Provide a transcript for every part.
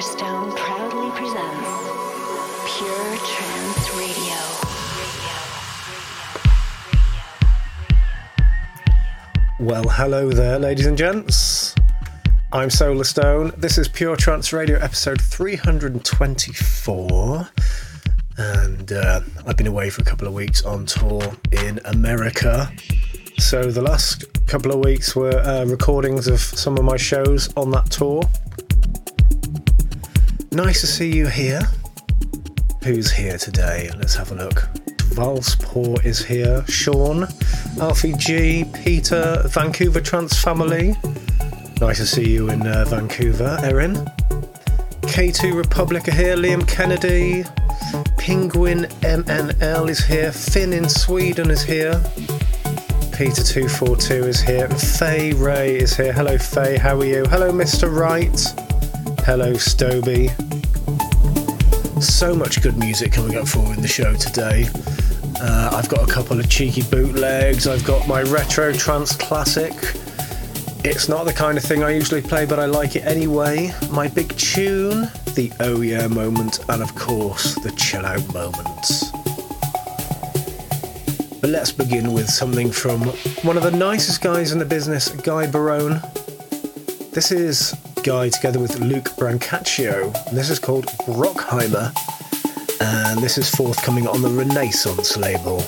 Solarstone proudly presents Pure Trance Radio. Well, hello there, ladies and gents. I'm Solarstone. This is Pure Trance Radio episode 324. And uh, I've been away for a couple of weeks on tour in America. So the last couple of weeks were uh, recordings of some of my shows on that tour. Nice to see you here. Who's here today? Let's have a look. Valsport is here. Sean, Alfie G, Peter, Vancouver Trans Family. Nice to see you in uh, Vancouver, Erin. K2 Republic are here. Liam Kennedy. Penguin MNL is here. Finn in Sweden is here. Peter242 is here. Faye Ray is here. Hello, Faye. How are you? Hello, Mr. Wright. Hello, Stoby. So much good music coming up for in the show today. Uh, I've got a couple of cheeky bootlegs. I've got my retro trance classic. It's not the kind of thing I usually play, but I like it anyway. My big tune, the oh yeah moment, and of course, the chill out moment. But let's begin with something from one of the nicest guys in the business, Guy Barone. This is Guy together with Luke Brancaccio. This is called Brockheimer, and this is forthcoming on the Renaissance label.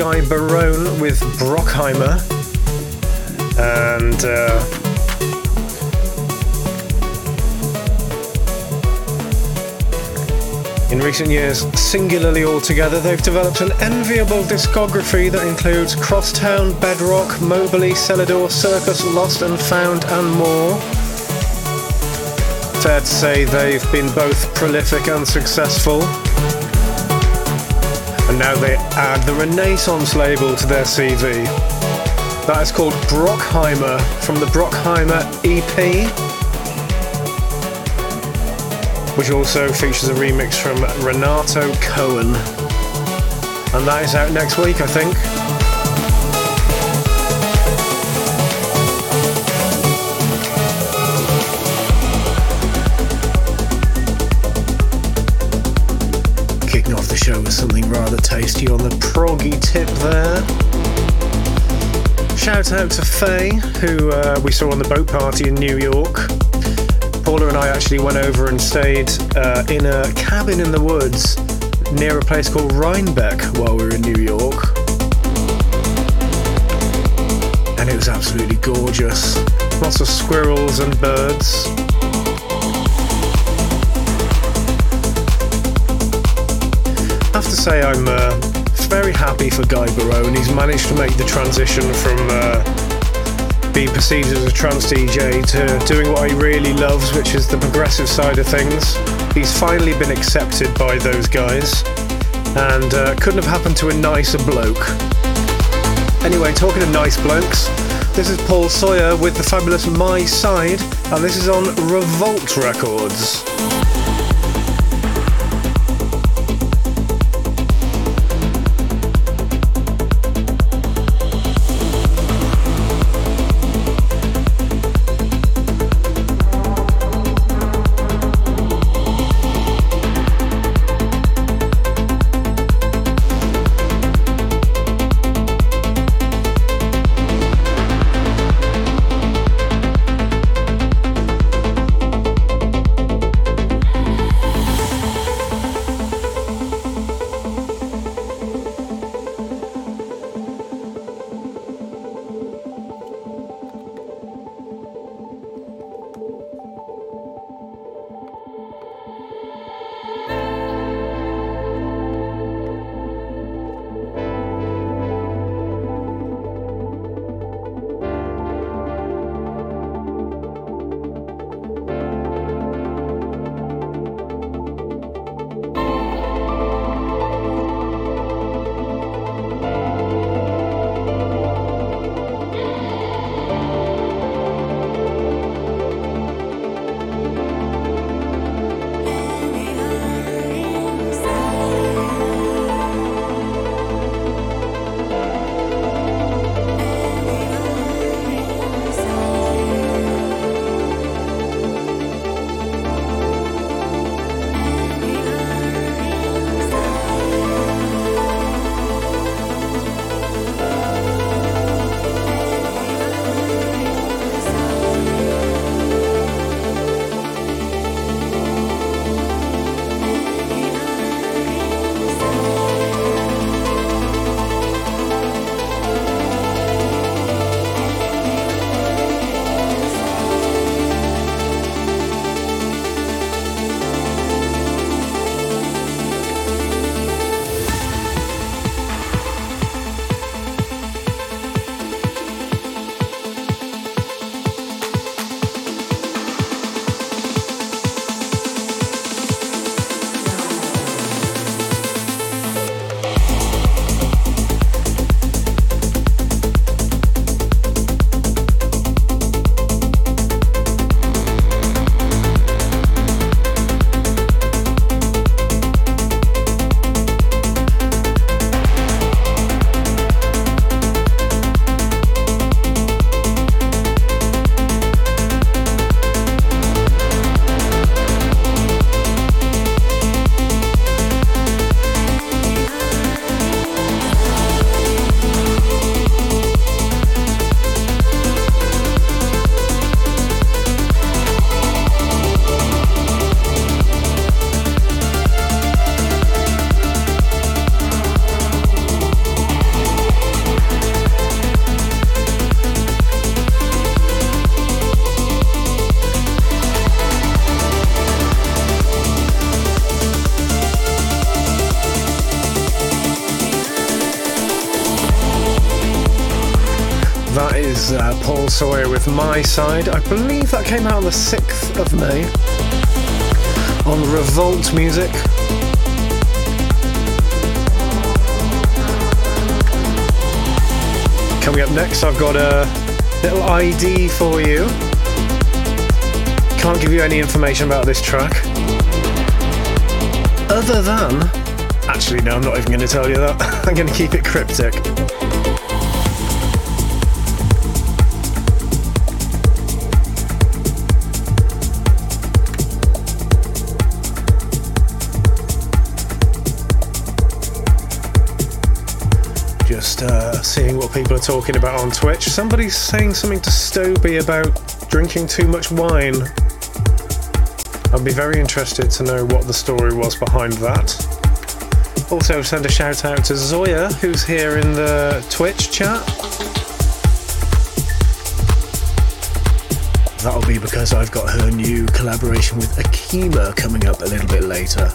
Guy Barone with Brockheimer. And uh, in recent years, singularly altogether, they've developed an enviable discography that includes Crosstown, Bedrock, Mobley, Celador, Circus, Lost and Found, and more. Fair to say they've been both prolific and successful. Now they add the Renaissance label to their CV. That is called Brockheimer from the Brockheimer EP, which also features a remix from Renato Cohen. And that is out next week, I think. Tip there. Shout out to Faye, who uh, we saw on the boat party in New York. Paula and I actually went over and stayed uh, in a cabin in the woods near a place called Rhinebeck while we were in New York. And it was absolutely gorgeous. Lots of squirrels and birds. I have to say, I'm uh, very happy for Guy Barone. He's managed to make the transition from uh, being perceived as a trance DJ to doing what he really loves, which is the progressive side of things. He's finally been accepted by those guys, and uh, couldn't have happened to a nicer bloke. Anyway, talking of nice blokes, this is Paul Sawyer with the fabulous My Side, and this is on Revolt Records. Paul Sawyer with My Side. I believe that came out on the 6th of May on Revolt Music. Coming up next, I've got a little ID for you. Can't give you any information about this track. Other than. Actually, no, I'm not even going to tell you that. I'm going to keep it cryptic. Just uh, seeing what people are talking about on Twitch. Somebody's saying something to Stoby about drinking too much wine. I'd be very interested to know what the story was behind that. Also, send a shout out to Zoya, who's here in the Twitch chat. That'll be because I've got her new collaboration with Akima coming up a little bit later.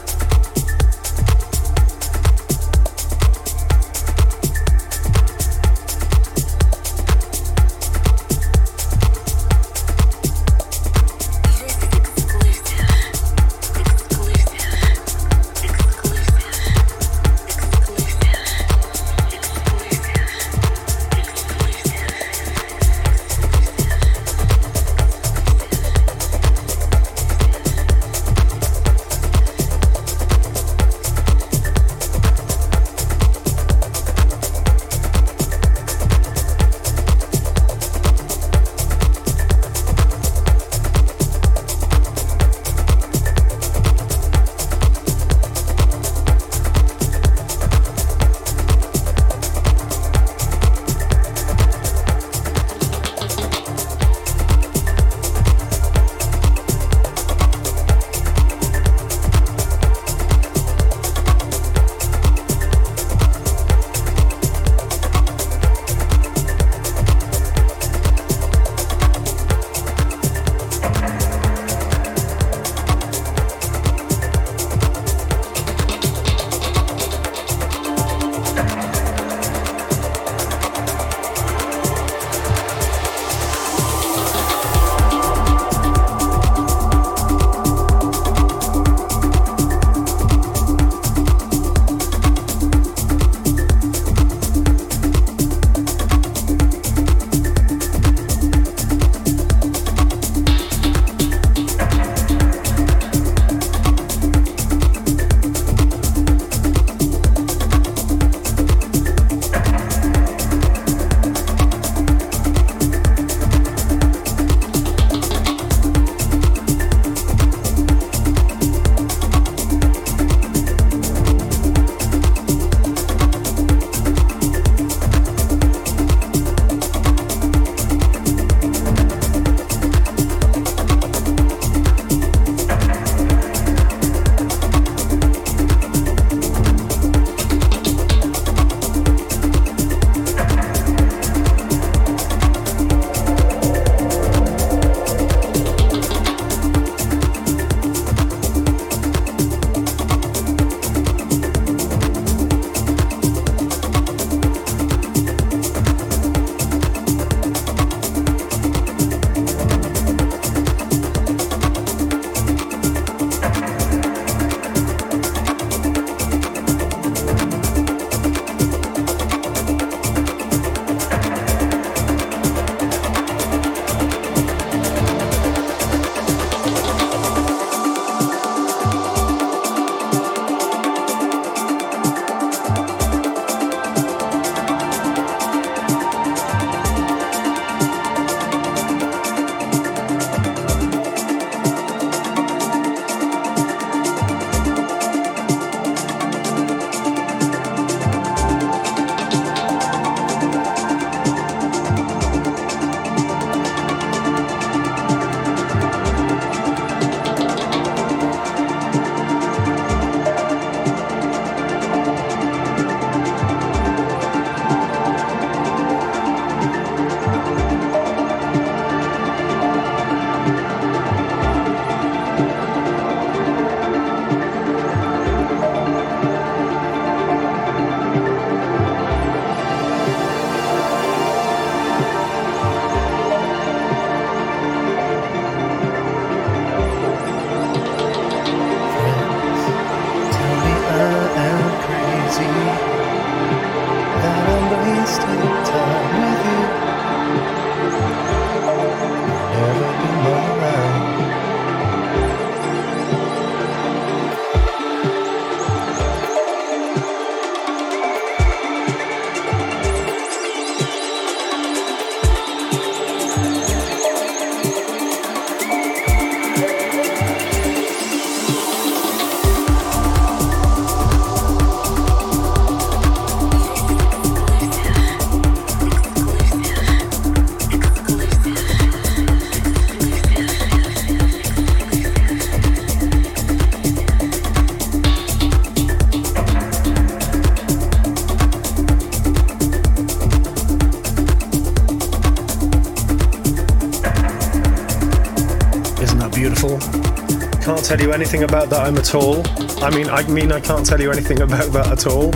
Tell you anything about that I'm at all. I mean, I mean, I can't tell you anything about that at all.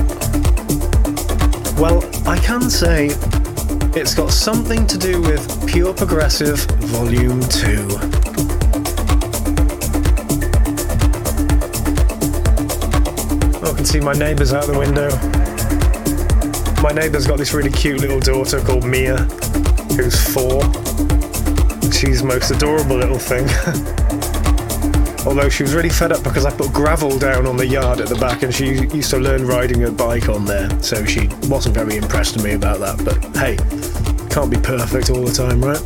Well, I can say it's got something to do with Pure Progressive Volume 2. I can see my neighbours out the window. My neighbour's got this really cute little daughter called Mia, who's four. She's most adorable little thing. Although she was really fed up because I put gravel down on the yard at the back and she used to learn riding a bike on there. So she wasn't very impressed with me about that. But hey, can't be perfect all the time, right?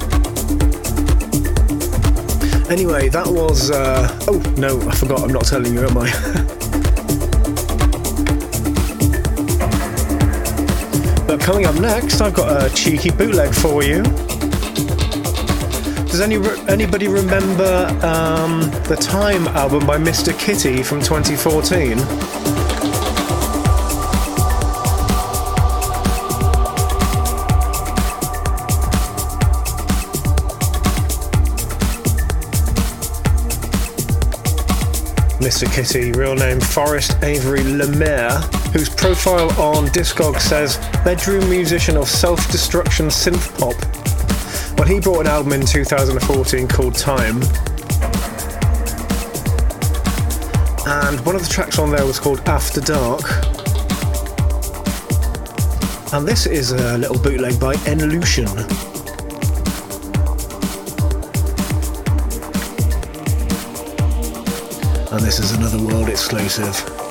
Anyway, that was. Uh, oh, no, I forgot. I'm not telling you, am I? but coming up next, I've got a cheeky bootleg for you. Does any anybody remember um, the Time album by Mr. Kitty from 2014? Mr. Kitty, real name Forrest Avery Lemaire, whose profile on Discog says bedroom musician of self destruction synth pop well, he brought an album in 2014 called Time. And one of the tracks on there was called After Dark. And this is a little bootleg by Enlution. And this is another world exclusive.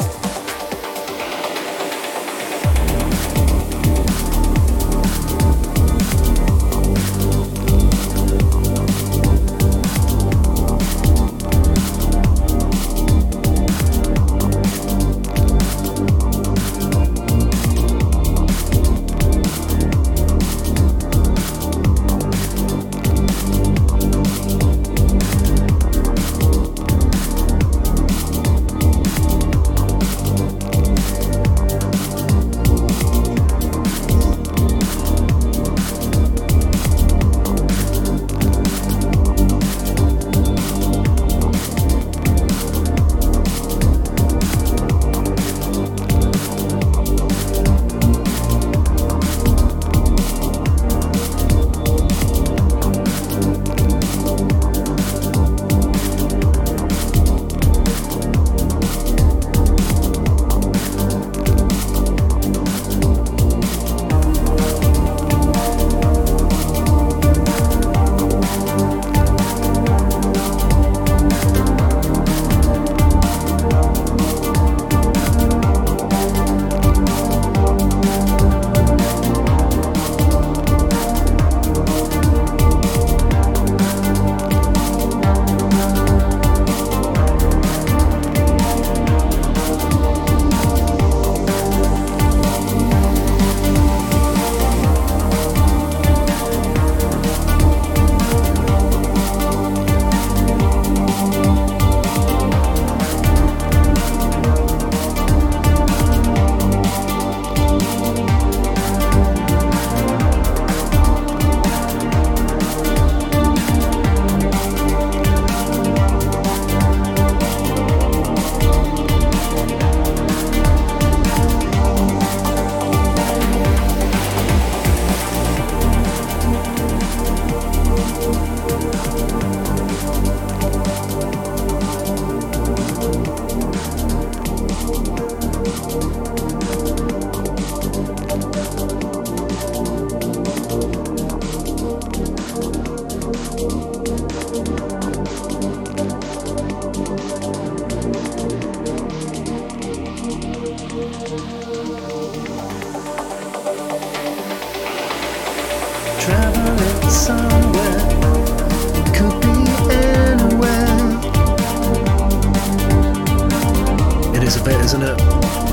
isn't it?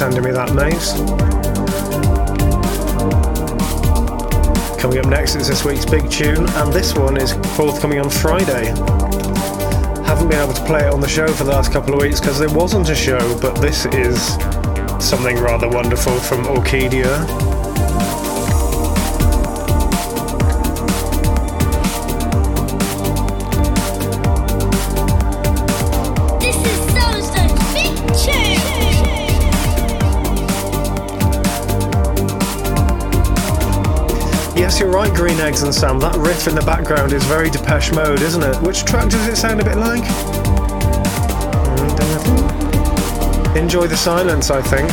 Sending me that, mate. Coming up next is this week's big tune, and this one is forthcoming on Friday. Haven't been able to play it on the show for the last couple of weeks because there wasn't a show, but this is something rather wonderful from Orkidea. You're Green Eggs and Sam. That riff in the background is very Depeche Mode, isn't it? Which track does it sound a bit like? Enjoy the silence, I think.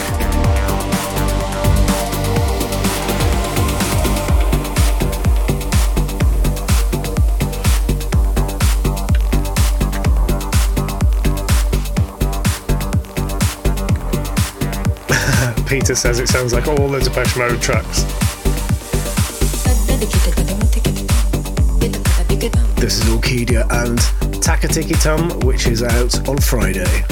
Peter says it sounds like all the Depeche Mode tracks. Orkidea and Takatiki Tum, which is out on Friday.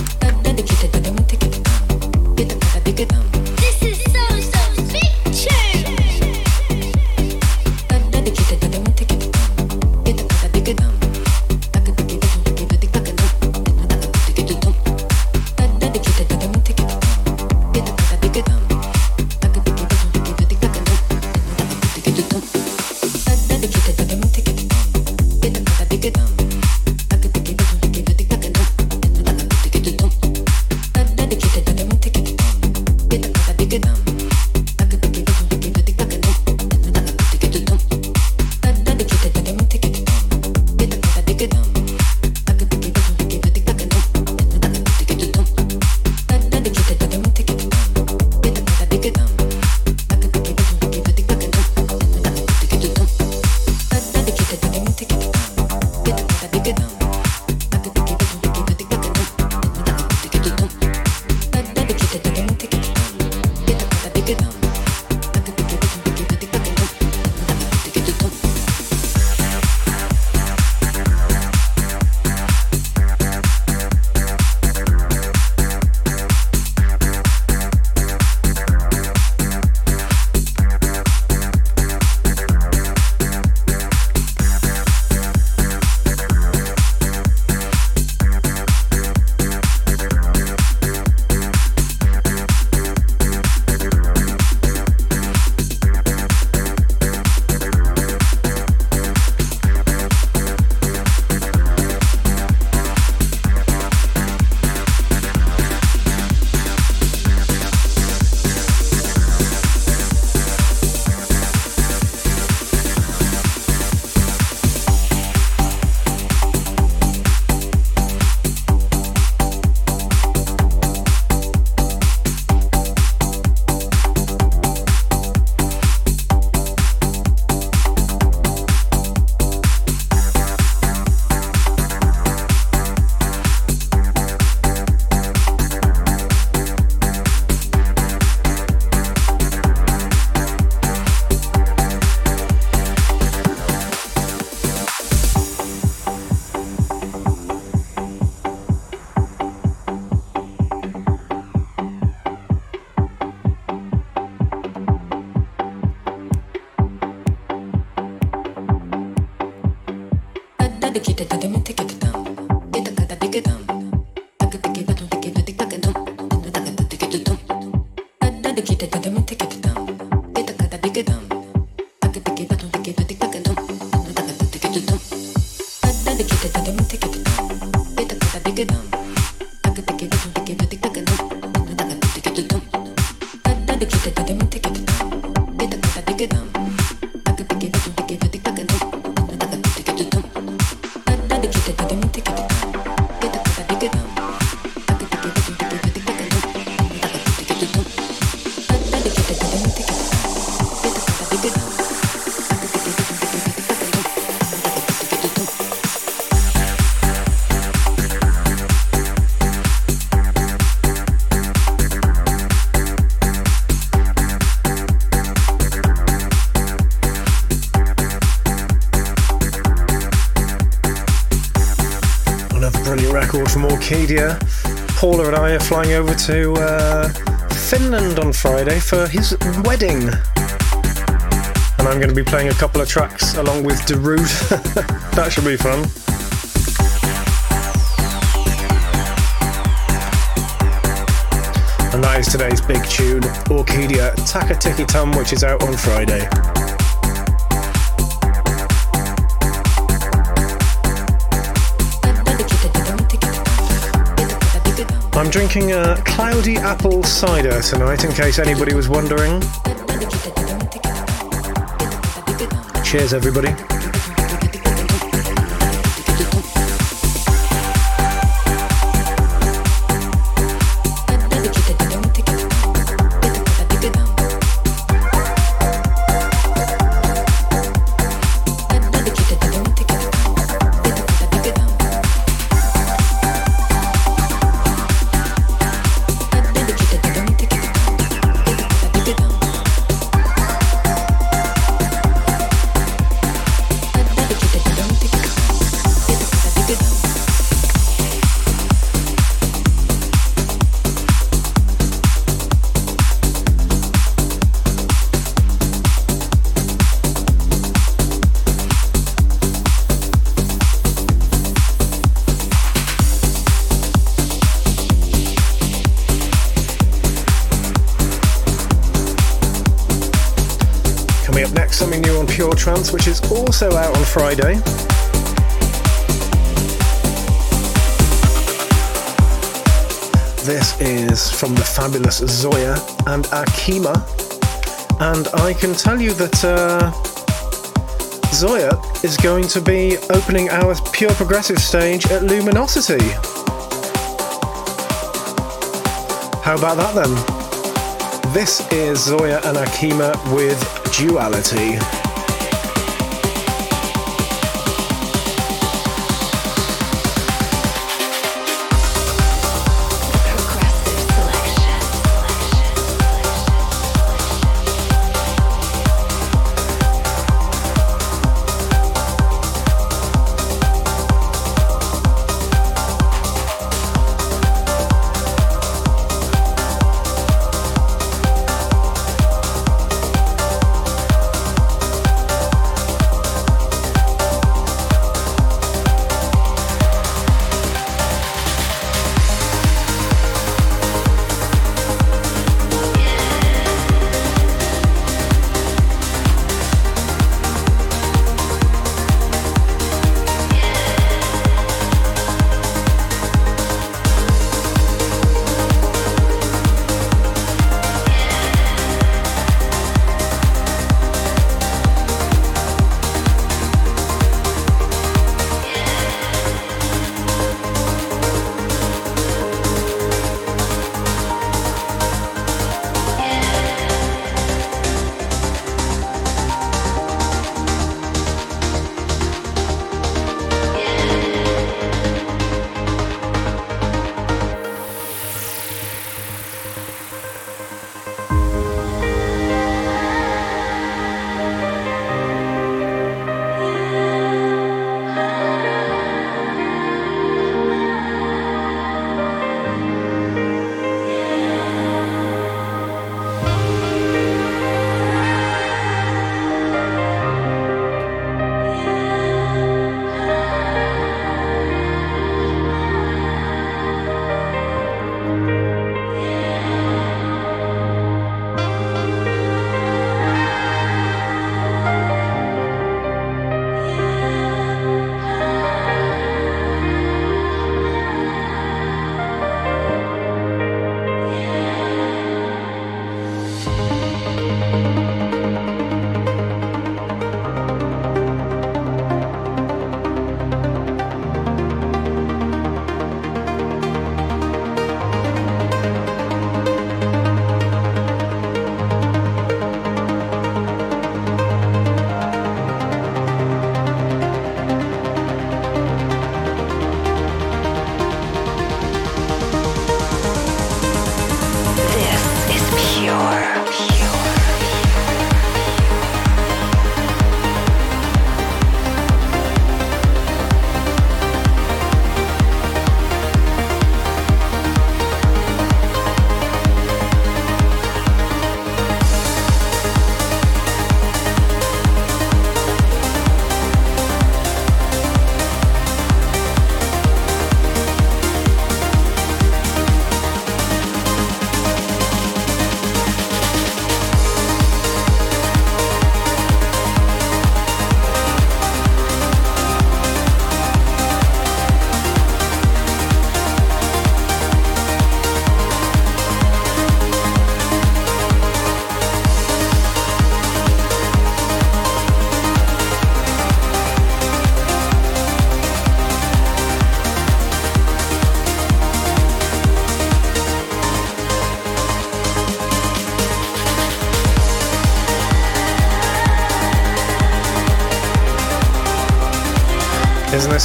Orkidea. Paula and I are flying over to uh, Finland on Friday for his wedding. And I'm going to be playing a couple of tracks along with Darude. that should be fun. And that is today's big tune, Orkidea Taka Tiki Tum, which is out on Friday. Drinking a cloudy apple cider tonight, in case anybody was wondering. Cheers, everybody. Friday. This is from the fabulous Zoya and Akima, and I can tell you that uh, Zoya is going to be opening our Pure Progressive stage at Luminosity. How about that then? This is Zoya and Akima with Duality.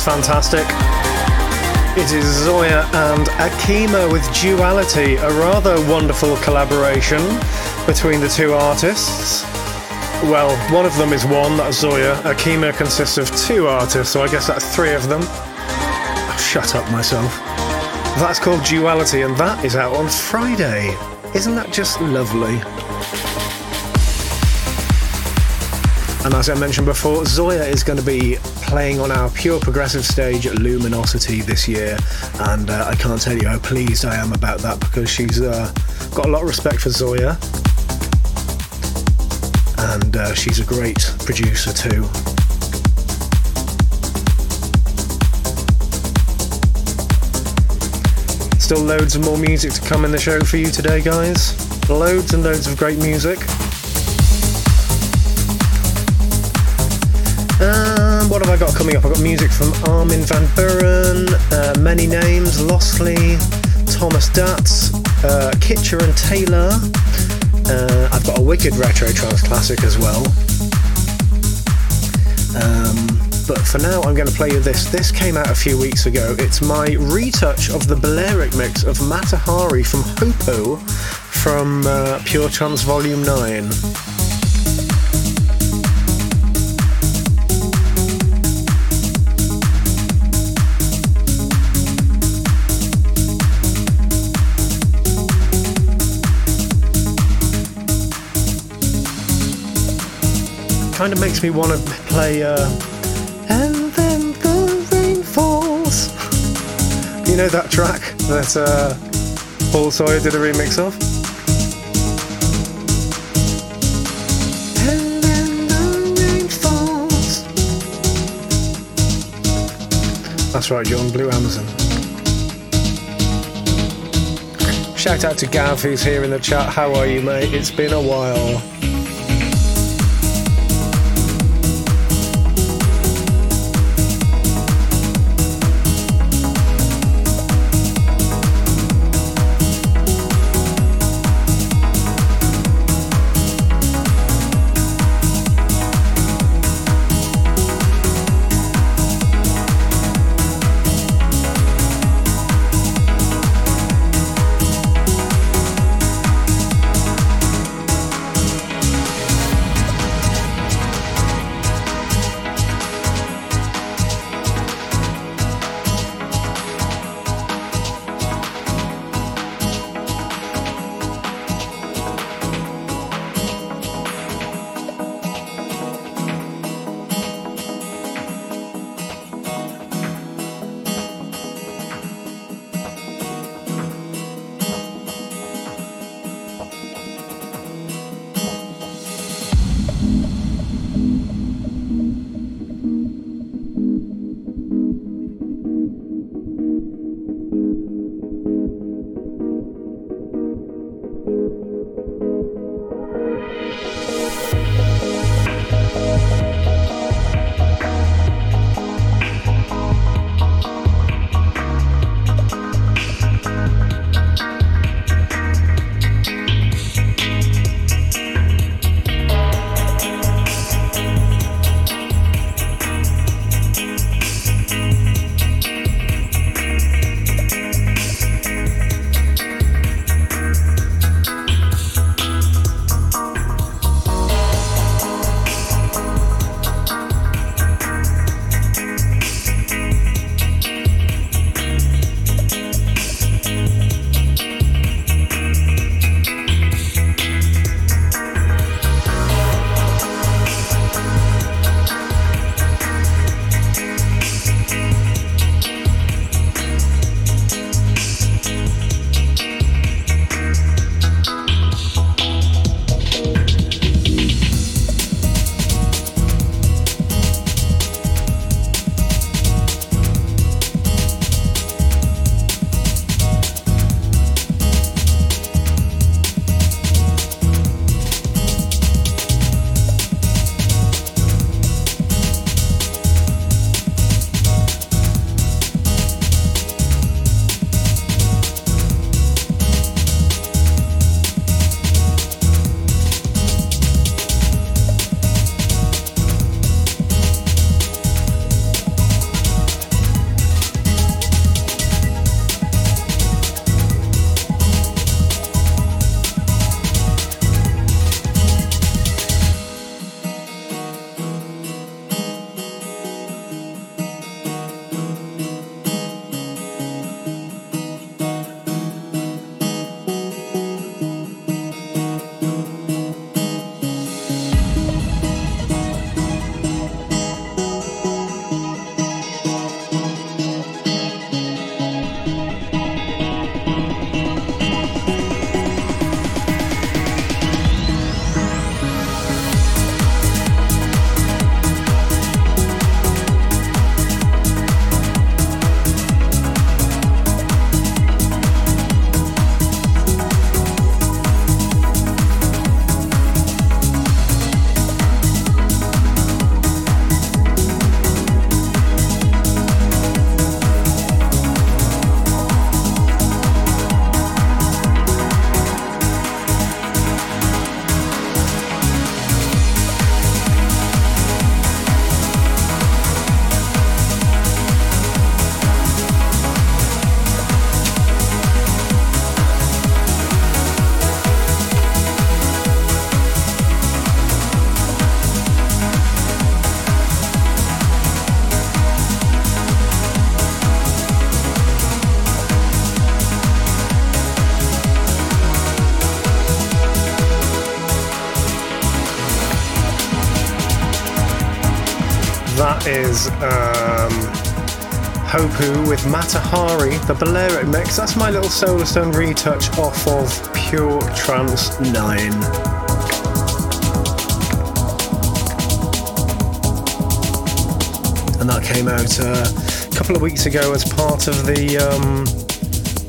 Isn't fantastic? It is Zoya and Akima with Duality, a rather wonderful collaboration between the two artists. Well, one of them is one, that's Zoya. Akima consists of two artists, so I guess that's three of them. Oh, shut up myself. That's called Duality, and that is out on Friday. Isn't that just lovely? And as I mentioned before, Zoya is going to be playing on our pure progressive stage at Luminosity this year, and uh, I can't tell you how pleased I am about that because she's uh, got a lot of respect for Zoya, and uh, she's a great producer too. Still loads of more music to come in the show for you today, guys. Loads and loads of great music. What have I got coming up? I've got music from Armin van Buuren, uh, Many Names, Lostly, Thomas Datt, uh, Kitcher and Taylor. Uh, I've got a wicked retro trance classic as well. Um, but for now, I'm going to play you this. This came out a few weeks ago. It's my retouch of the Balearic mix of Matahari from Hopo from uh, Pure Trance Volume 9. Kind of makes me want to play uh, And Then the Rain Falls. You know that track that uh, Paul Sawyer did a remix of? That's right, John, Blue Amazon. Shout out to Gav who's here in the chat. How are you, mate? It's been a while. With Matahari, the Balearic mix. That's my little Solarstone retouch off of Pure Trance 9. And that came out uh, a couple of weeks ago as part of the um,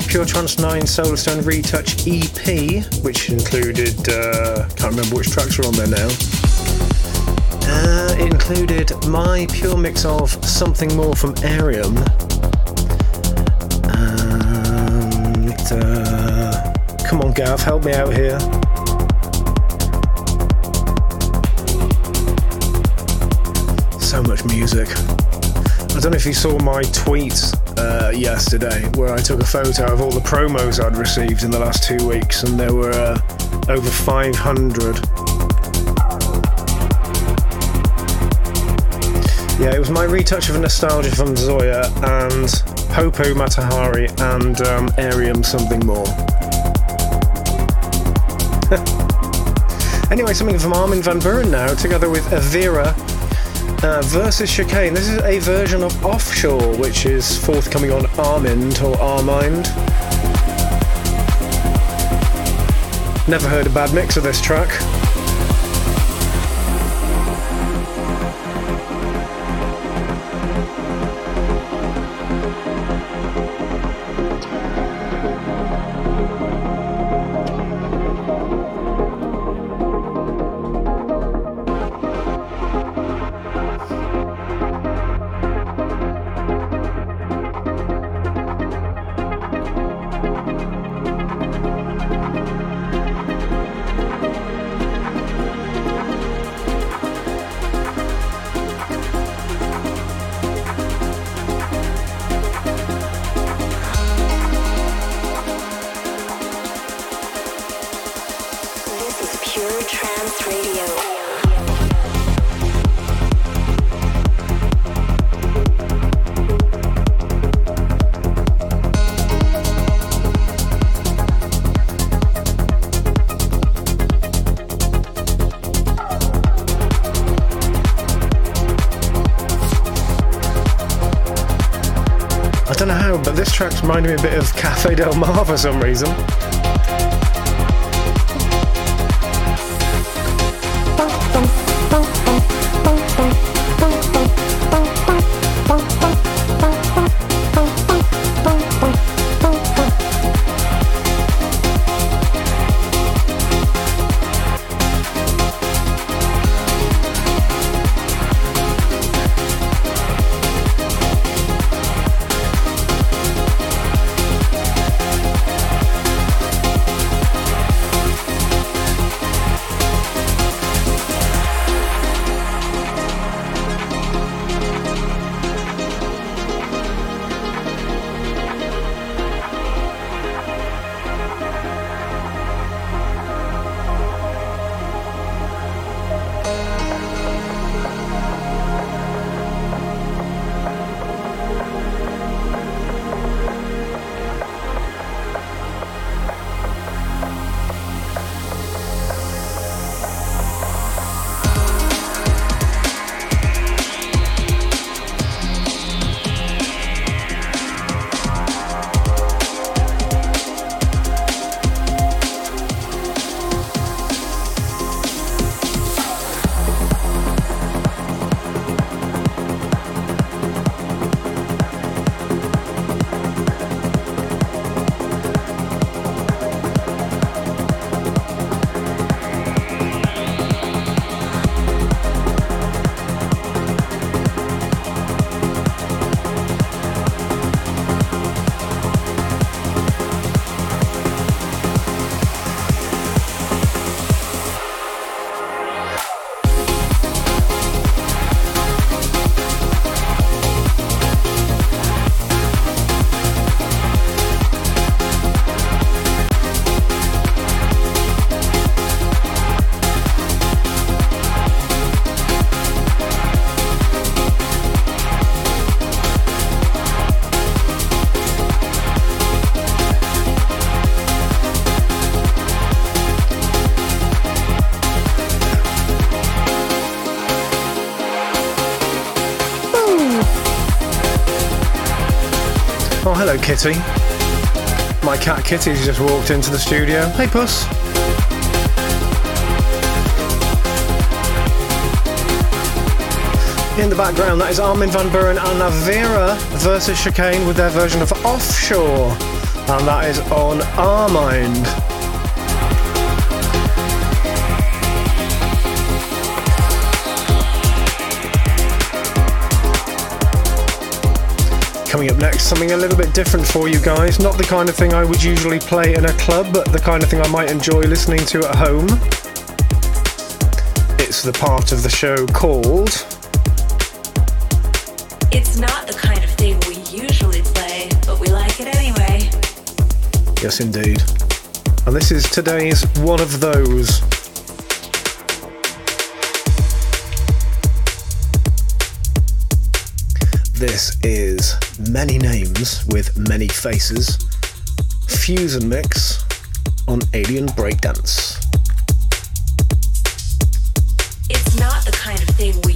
Pure Trance 9 Solarstone Retouch EP, which included, uh, can't remember which tracks are on there now. Uh, it included my pure mix of Something More from Arium. Gav, help me out here. So much music. I don't know if you saw my tweet uh, yesterday where I took a photo of all the promos I'd received in the last two weeks, and there were uh, over 500. Yeah, it was my retouch of nostalgia from Zoya and Popo Matahari and um, Arium something more. Anyway, something from Armin van Buuren now, together with Avira uh, versus Chicane. This is a version of Offshore, which is forthcoming on Armind or Armind. Never heard a bad mix of this track. Track's reminding me a bit of Cafe Del Mar for some reason. Hello, Kitty. My cat Kitty's just walked into the studio. Hey, Puss. In the background, that is Armin van Buuren and Avira versus Chicane with their version of Offshore. And that is on Armind. Coming up next, something a little bit different for you guys. Not the kind of thing I would usually play in a club, but the kind of thing I might enjoy listening to at home. It's the part of the show called. It's not the kind of thing we usually play, but we like it anyway. Yes, indeed. And this is today's one of those. This is Many Names with Many Faces, Pheuzen Mix on Alien Breakdance. It's not the kind of thing we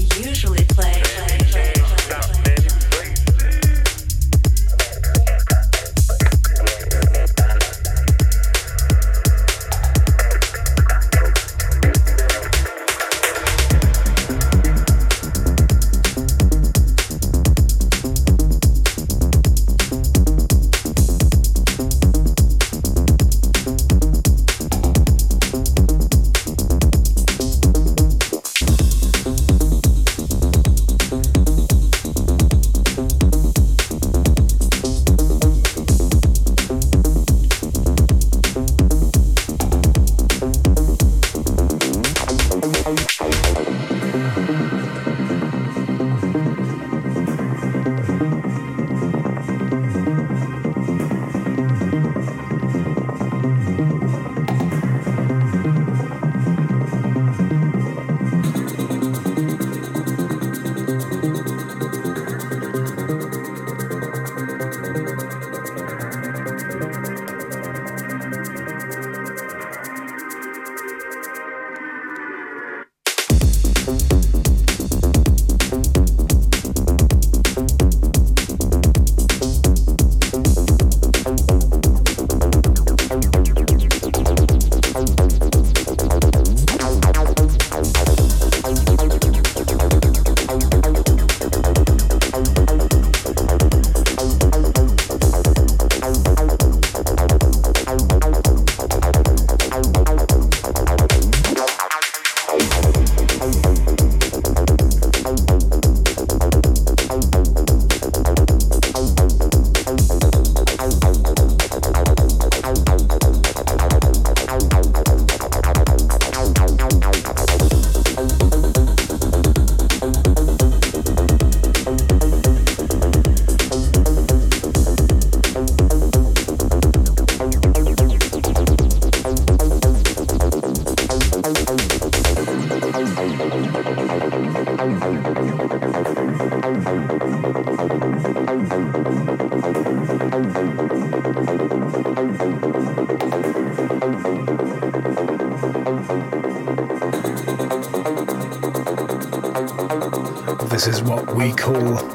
we call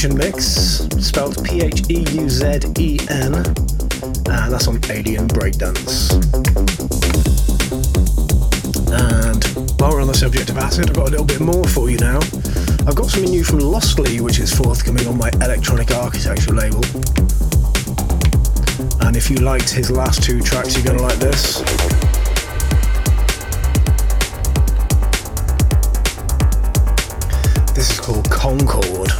Pheuzen Mix, spelled P H E U Z E N, and that's on Alien Breakdance. And while we're on the subject of acid, I've got a little bit more for you now. I've got something new from Lostly, which is forthcoming on my electronic architecture label. And if you liked his last two tracks, you're going to like this. This is called Concord.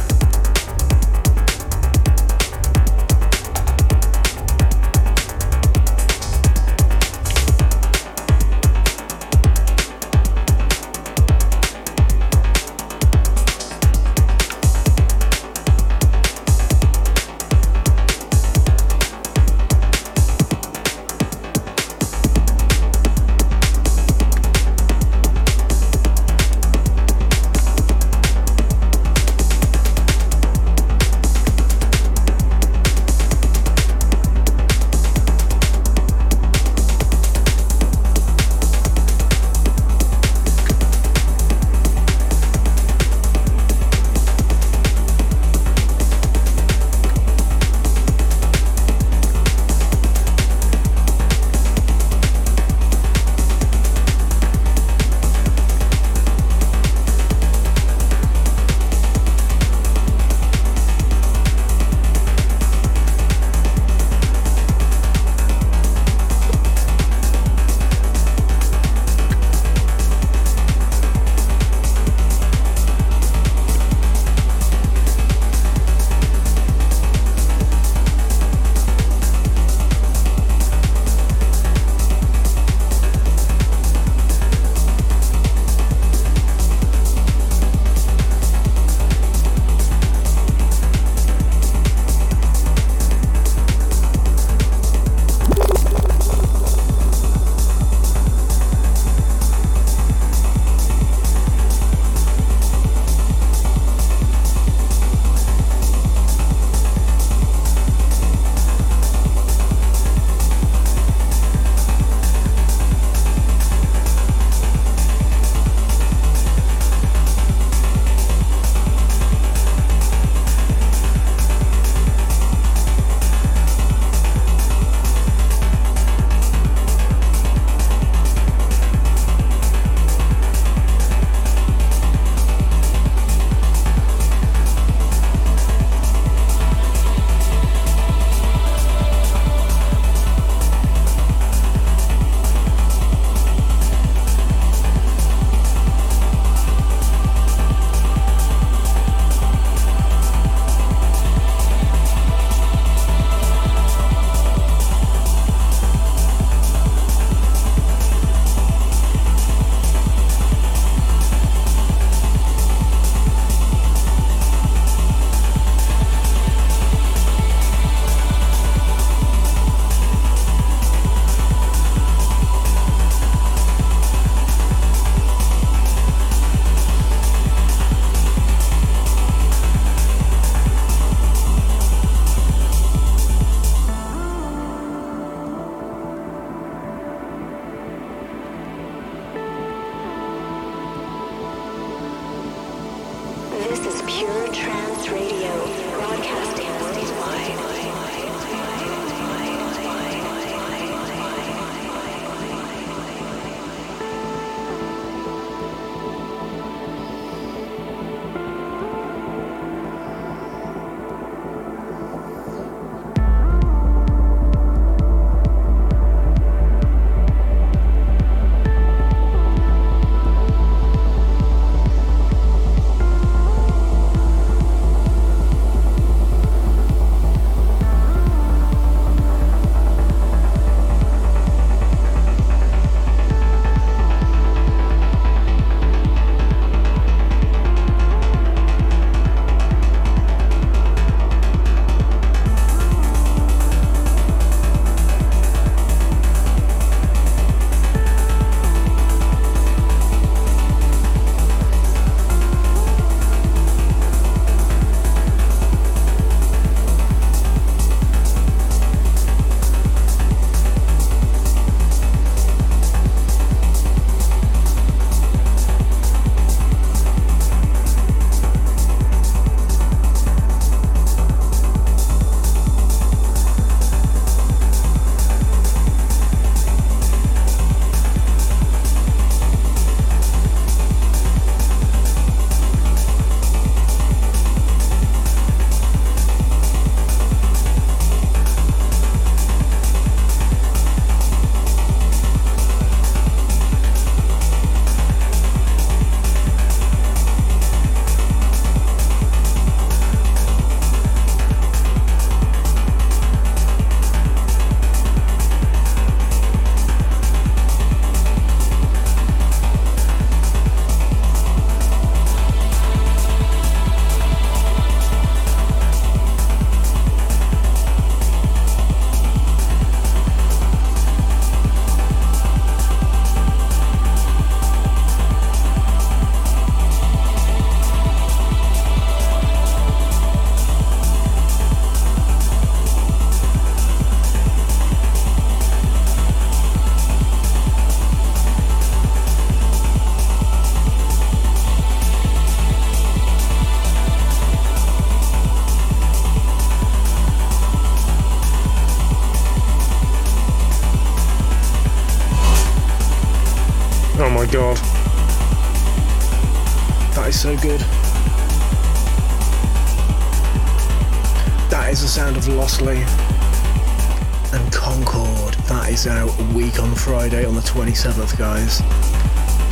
On on the 27th, guys.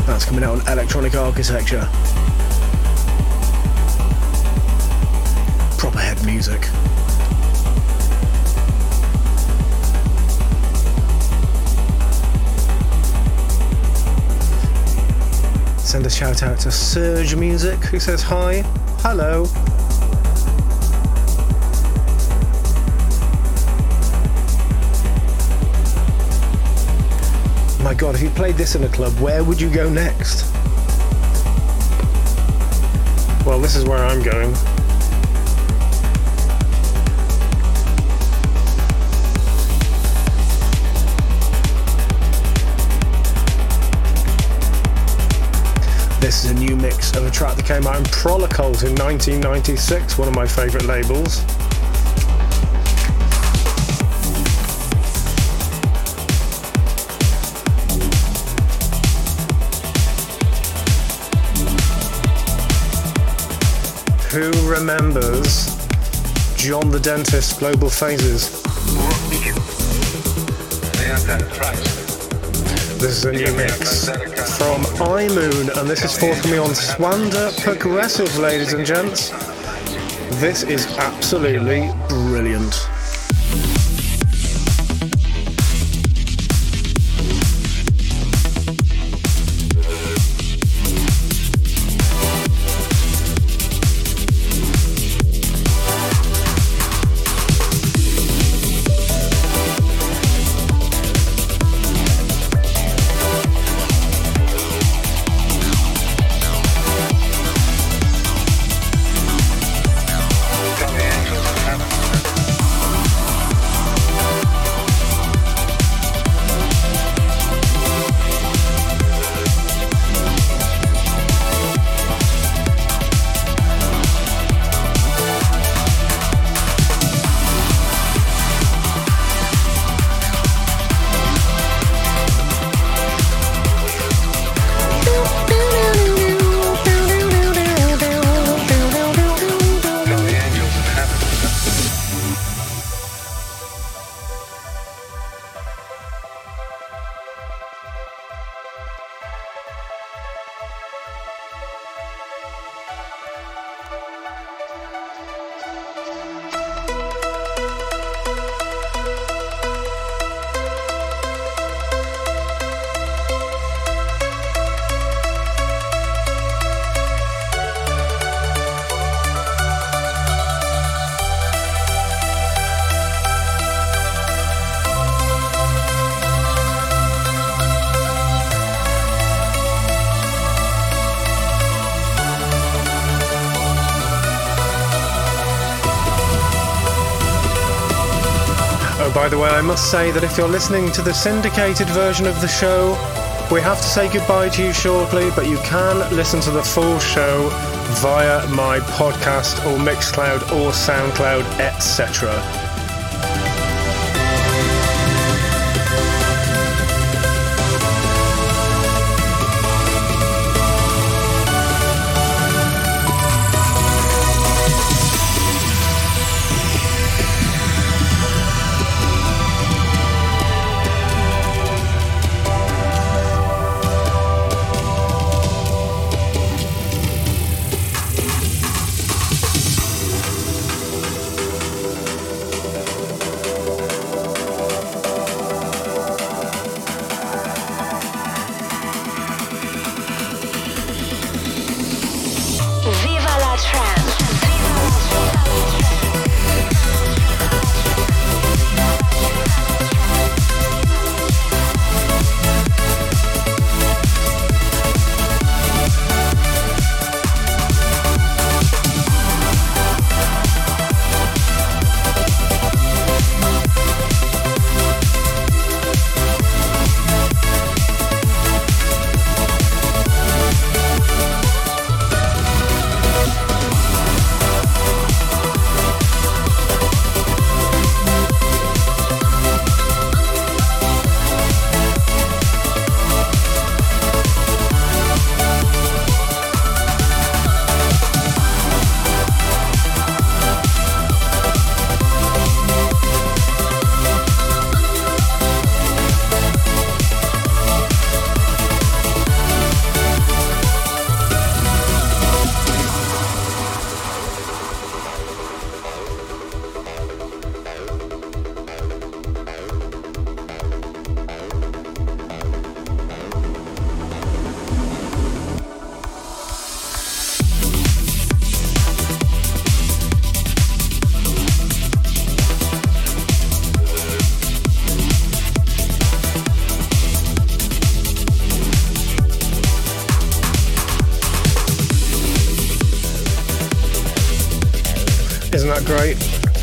That's coming out on Electronic Architecture. Proper head music. Send a shout out to Surge Music who says hi. Hello. My god, if you played this in a club, where would you go next? Well, this is where I'm going. This is a new mix of a track that came out in Prolekult in 1996, one of my favourite labels. Remembers Jon the Dentist Global Phases? This is a new mix from iMoon, and this is forthcoming on Suanda Progressive, ladies and gents. This is absolutely brilliant. Must say that if you're listening to the syndicated version of the show, we have to say goodbye to you shortly, but you can listen to the full show via my podcast or Mixcloud or Soundcloud, etc.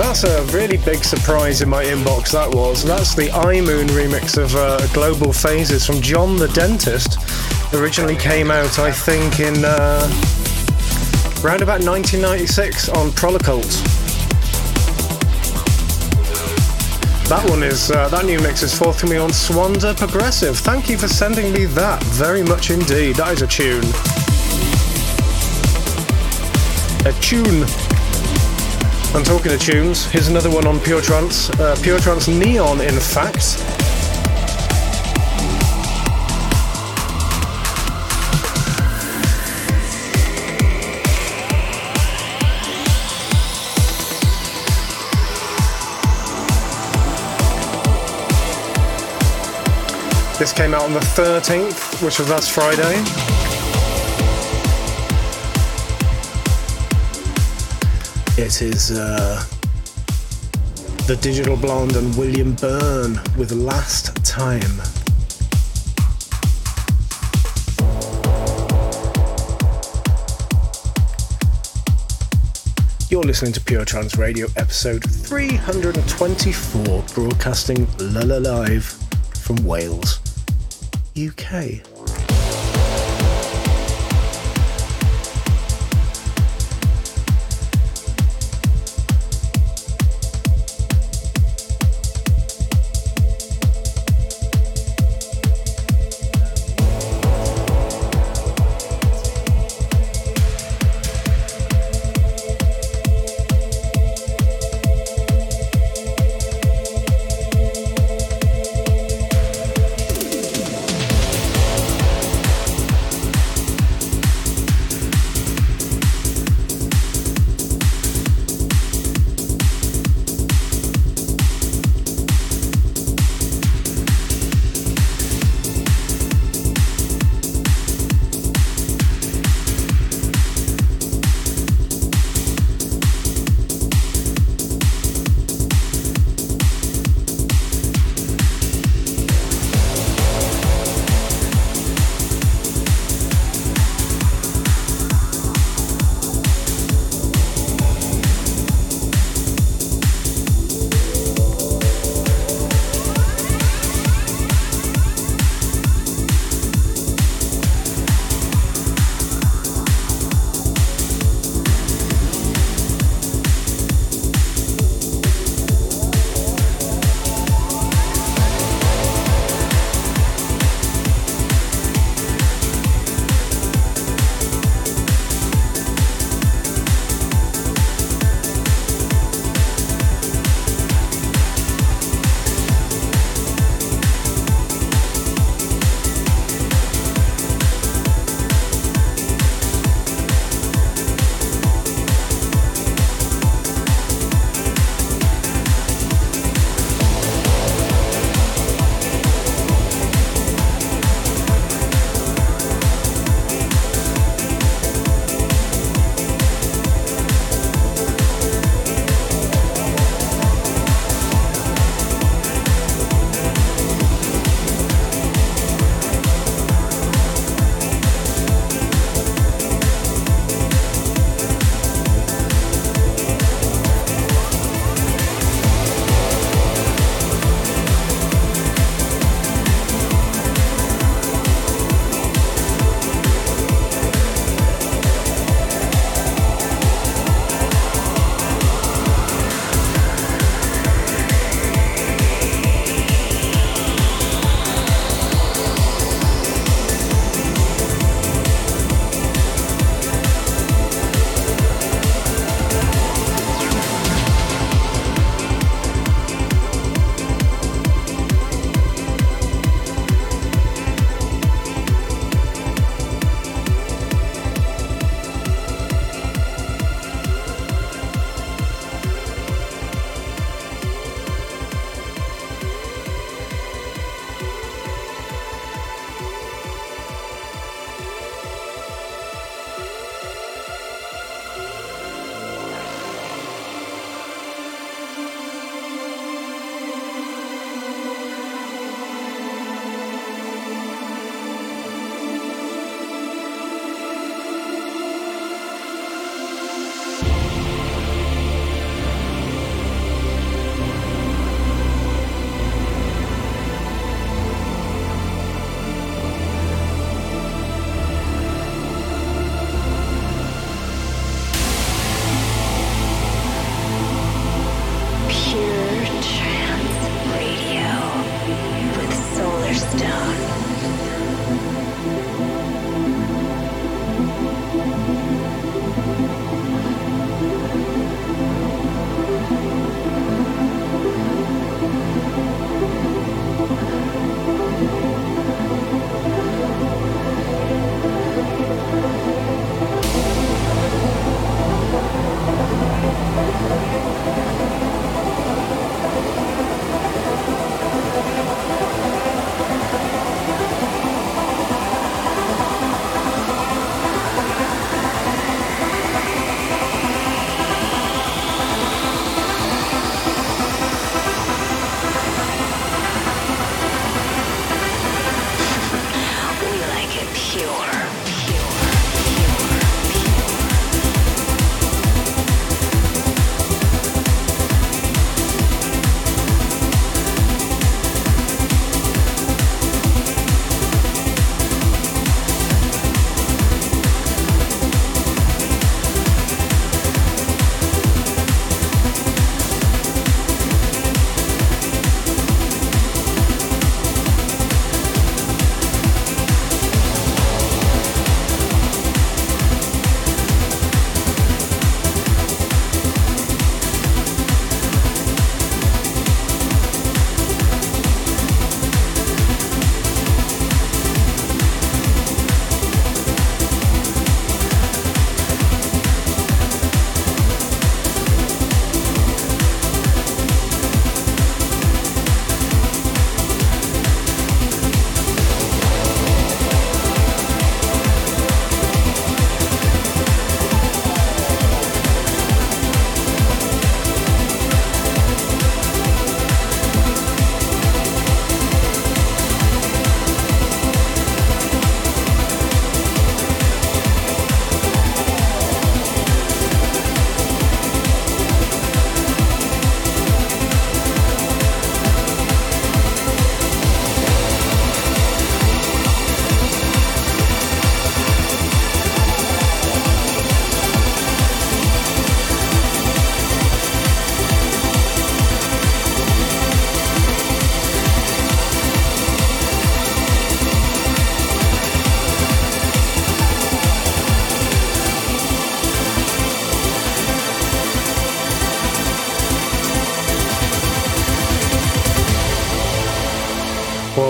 That's a really big surprise in my inbox, that was. That's the iMoon remix of uh, Global Phases from Jon the Dentist. Originally came out, I think, in uh, around about 1996 on Prolekult. That one is, uh, that new mix is forthcoming on Suanda Progressive. Thank you for sending me that, very much indeed. That is a tune. A tune. I'm talking to tunes. Here's another one on Pure Trance. Uh, Pure Trance Neon, in fact. This came out on the 13th, which was last Friday. It is uh, the Digital Blonde and William Byrne with Last Time. You're listening to Pure Trance Radio, episode 324, broadcasting la la live from Wales, UK.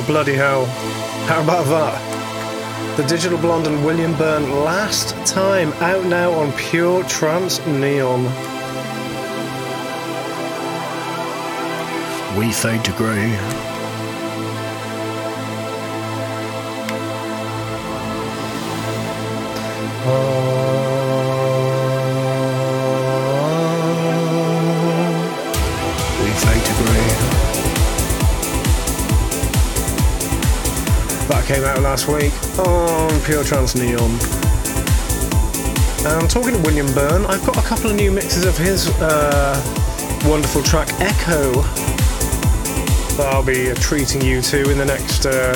Bloody hell. How about that? The Digital Blonde and William Byrne last time out now on Pure Trance Neon. We fade to grey. Last week on Pure Trance Neon. And talking to William Byrne, I've got a couple of new mixes of his uh, wonderful track Echo that I'll be treating you to in the next uh,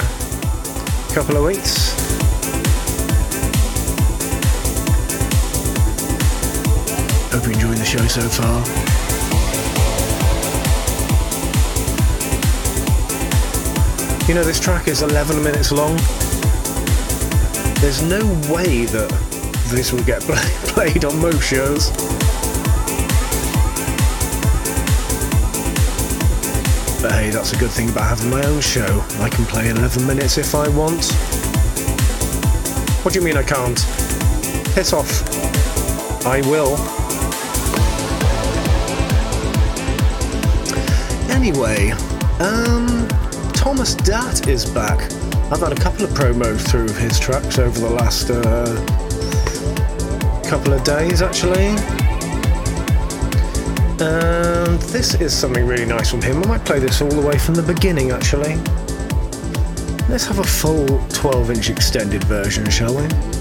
couple of weeks. Hope you're enjoying the show so far. You know, this track is 11 minutes long. There's no way that this will get played on most shows. But hey, that's a good thing about having my own show. I can play 11 minutes if I want. What do you mean I can't? Piss off. I will. Anyway, um, Thomas Datt is back. I've had a couple of promos through of his tracks over the last uh, couple of days, actually. And this is something really nice from him. I might play this all the way from the beginning, actually. Let's have a full 12 inch extended version, shall we?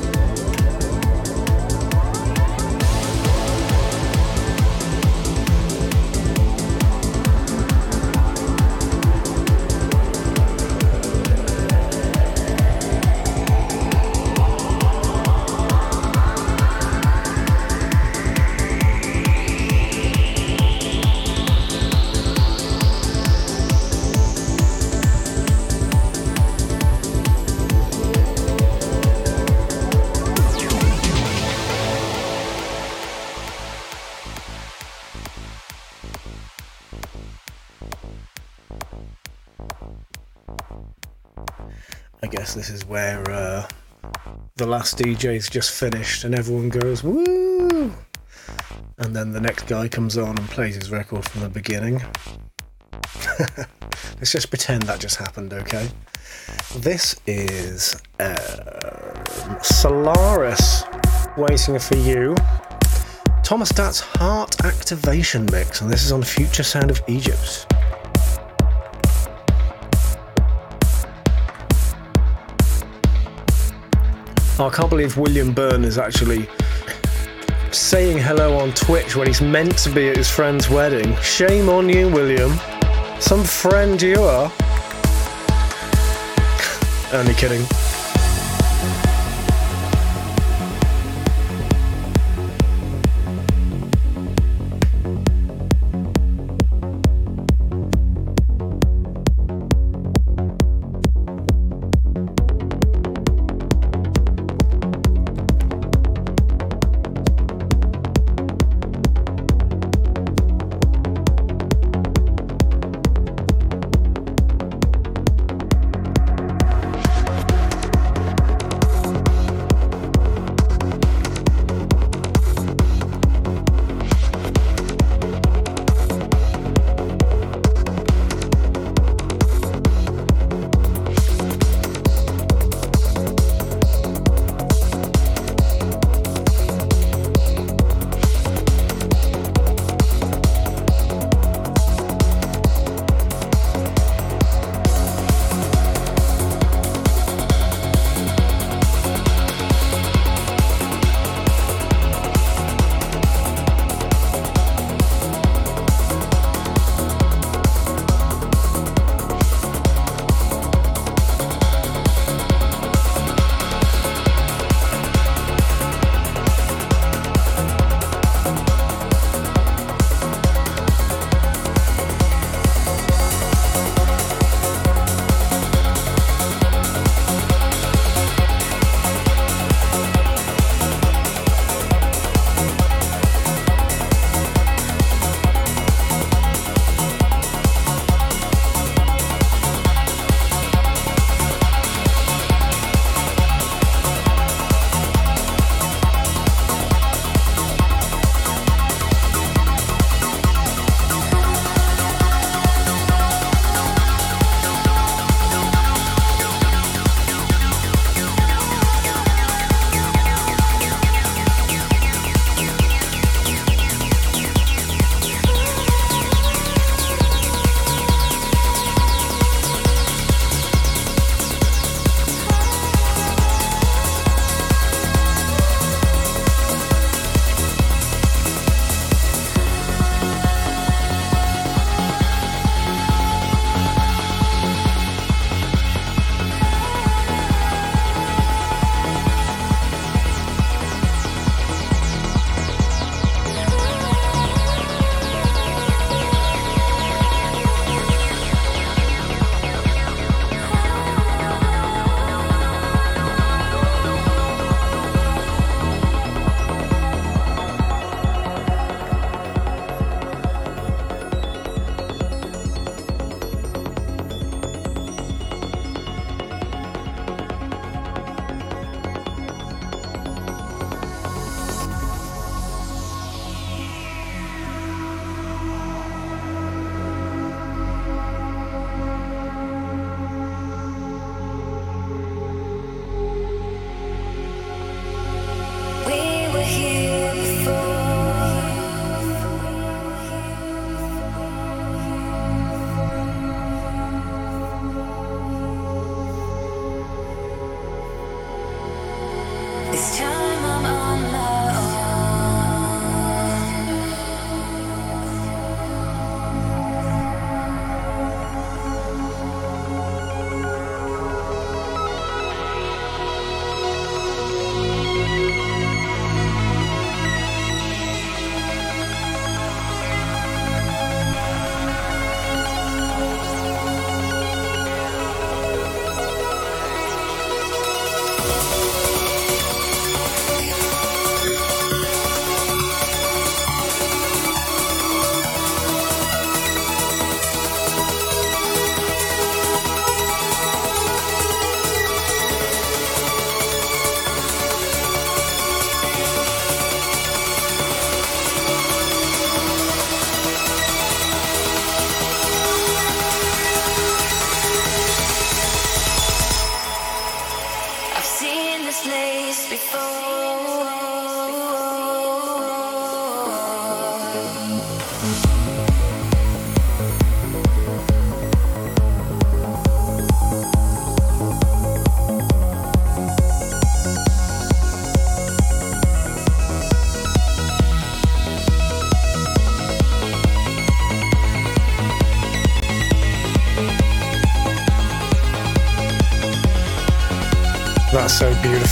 Last DJ's just finished and everyone goes, woo! And then the next guy comes on and plays his record from the beginning. Let's just pretend that just happened, okay? This is uh, Solaris waiting for you. Thomas Datt's Heart Activation Mix, and this is on Future Sound of Egypt. I can't believe William Byrne is actually saying hello on Twitch when he's meant to be at his friend's wedding. Shame on you, William. Some friend you are. Only kidding.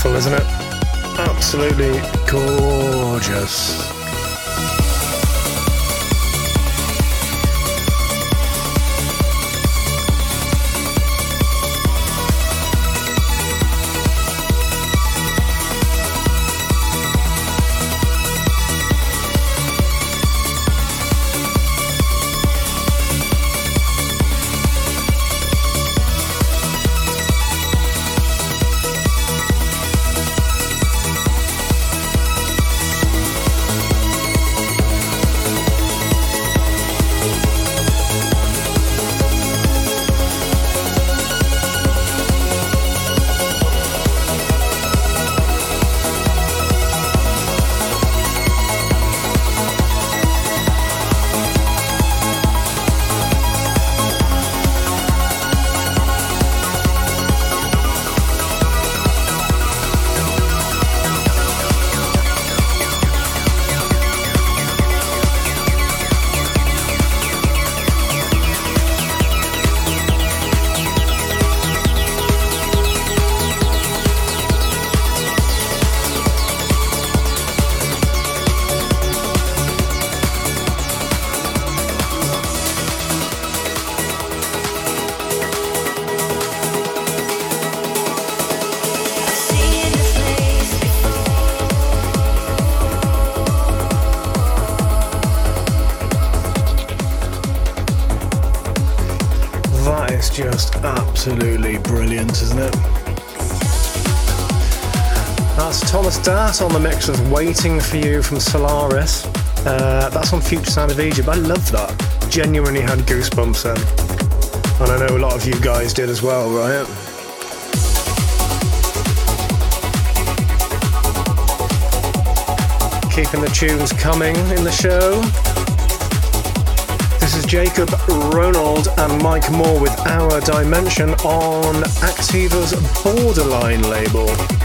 Beautiful, isn't it? Absolutely gorgeous. Datt on the mix of Waiting for You from Solaris. Uh, that's on Future Sound of Egypt. I love that. Genuinely had goosebumps then. And I know a lot of you guys did as well, right? Keeping the tunes coming in the show. This is Jacob Ronald and Mike Moore with Our Dimension on Activa's Borderline label.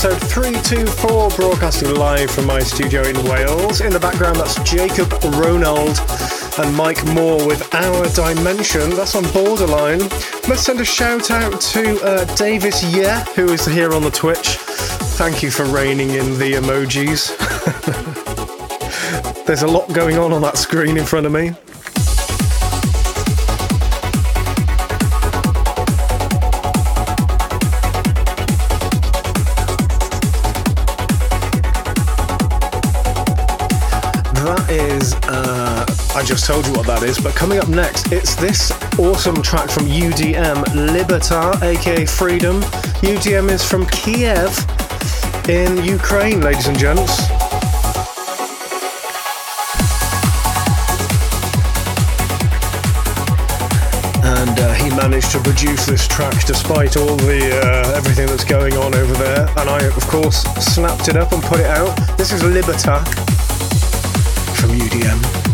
Episode 324, broadcasting live from my studio in Wales. In the background, that's Jacob Ronald and Mike Moore with Our Dimension. That's on Borderline. Let's send a shout out to uh, Davis Yeah, who is here on the Twitch. Thank you for reining in the emojis. There's a lot going on on that screen in front of me. I just told you what that is, but coming up next, it's this awesome track from UDM, Libertar, aka Freedom. UDM is from Kiev in Ukraine, ladies and gents. And uh, he managed to produce this track despite all the uh, everything that's going on over there. And I, of course, snapped it up and put it out. This is Libertar from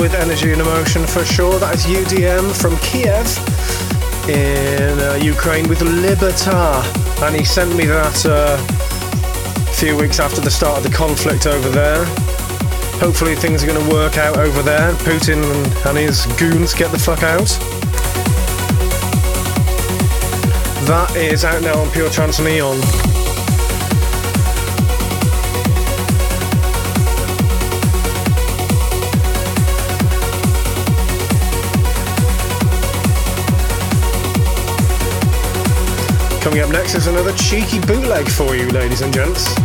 with energy and emotion for sure. That is UDM from Kiev. in uh, Ukraine with Libertar, and he sent me that uh, a few weeks after the start of the conflict over there. Hopefully, things are going to work out over there. Putin and, his goons get the fuck out. That is out now on Pure Trance Neon. Coming up next is another cheeky bootleg for you, ladies and gents.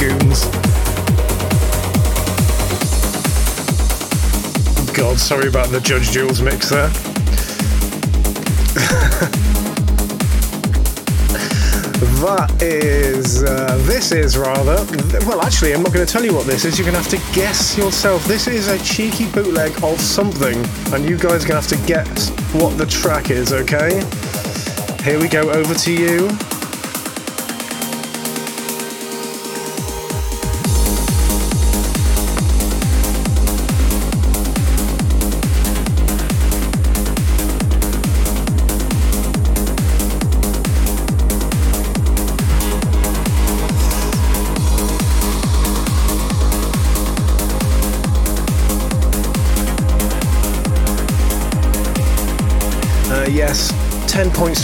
Goons. God, sorry about the Judge Jules mix there. that is, uh, this is rather, well, actually, I'm not going to tell you what this is. You're going to have to guess yourself. This is a cheeky bootleg of something, and you guys are going to have to guess what the track is, okay? Here we go, over to you.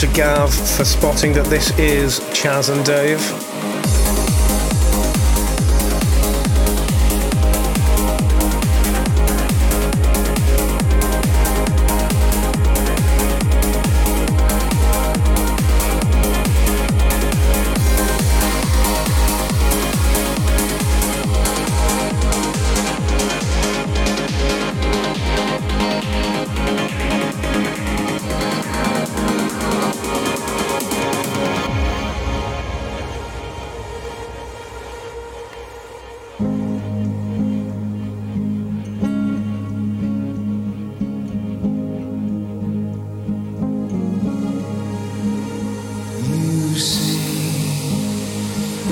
To Gav for spotting that this is Chas and Dave.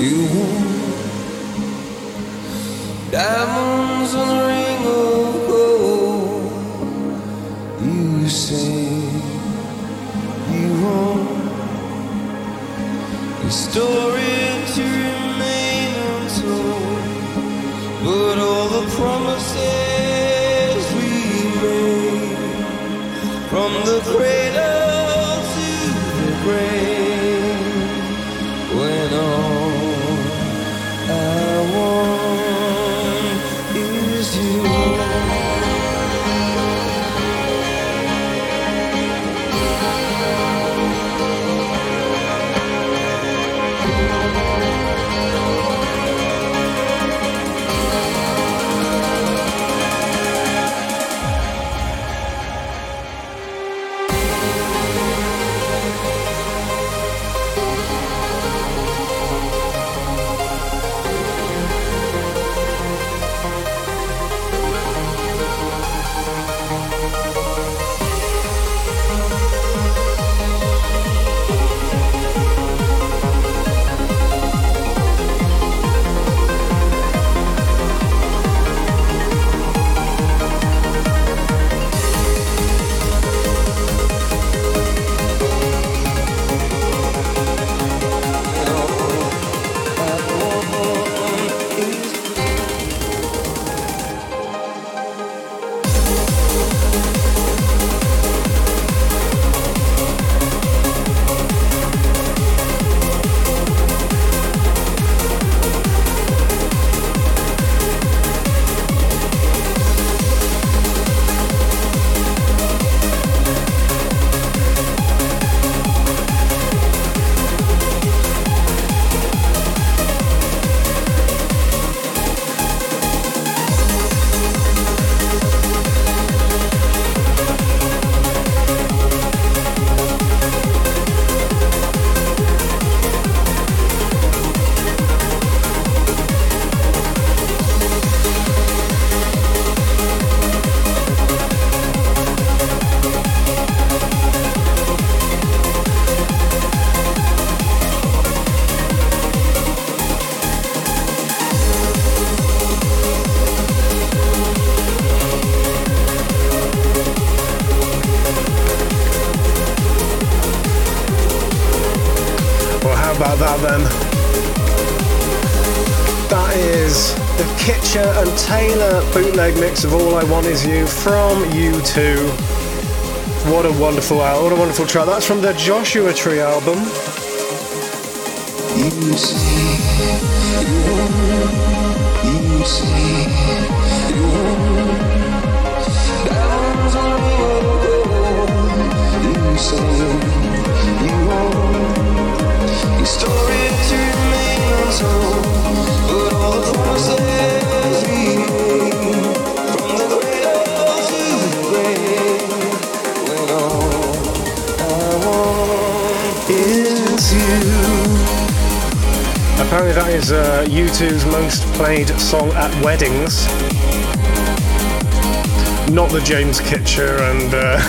You. Want track. That's from the Joshua Tree album. Apparently that is uh, U2's most played song at weddings. Not the James Kitcher and uh,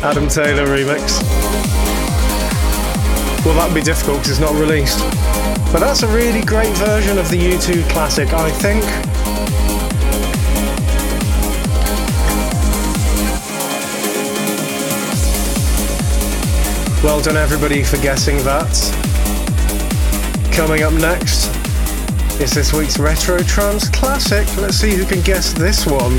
Adam Taylor remix. Well, that'd be difficult because it's not released. But that's a really great version of the U2 classic, I think. Well done, everybody, for guessing that. Coming up next is this week's Retro Trance Classic. Let's see who can guess this one.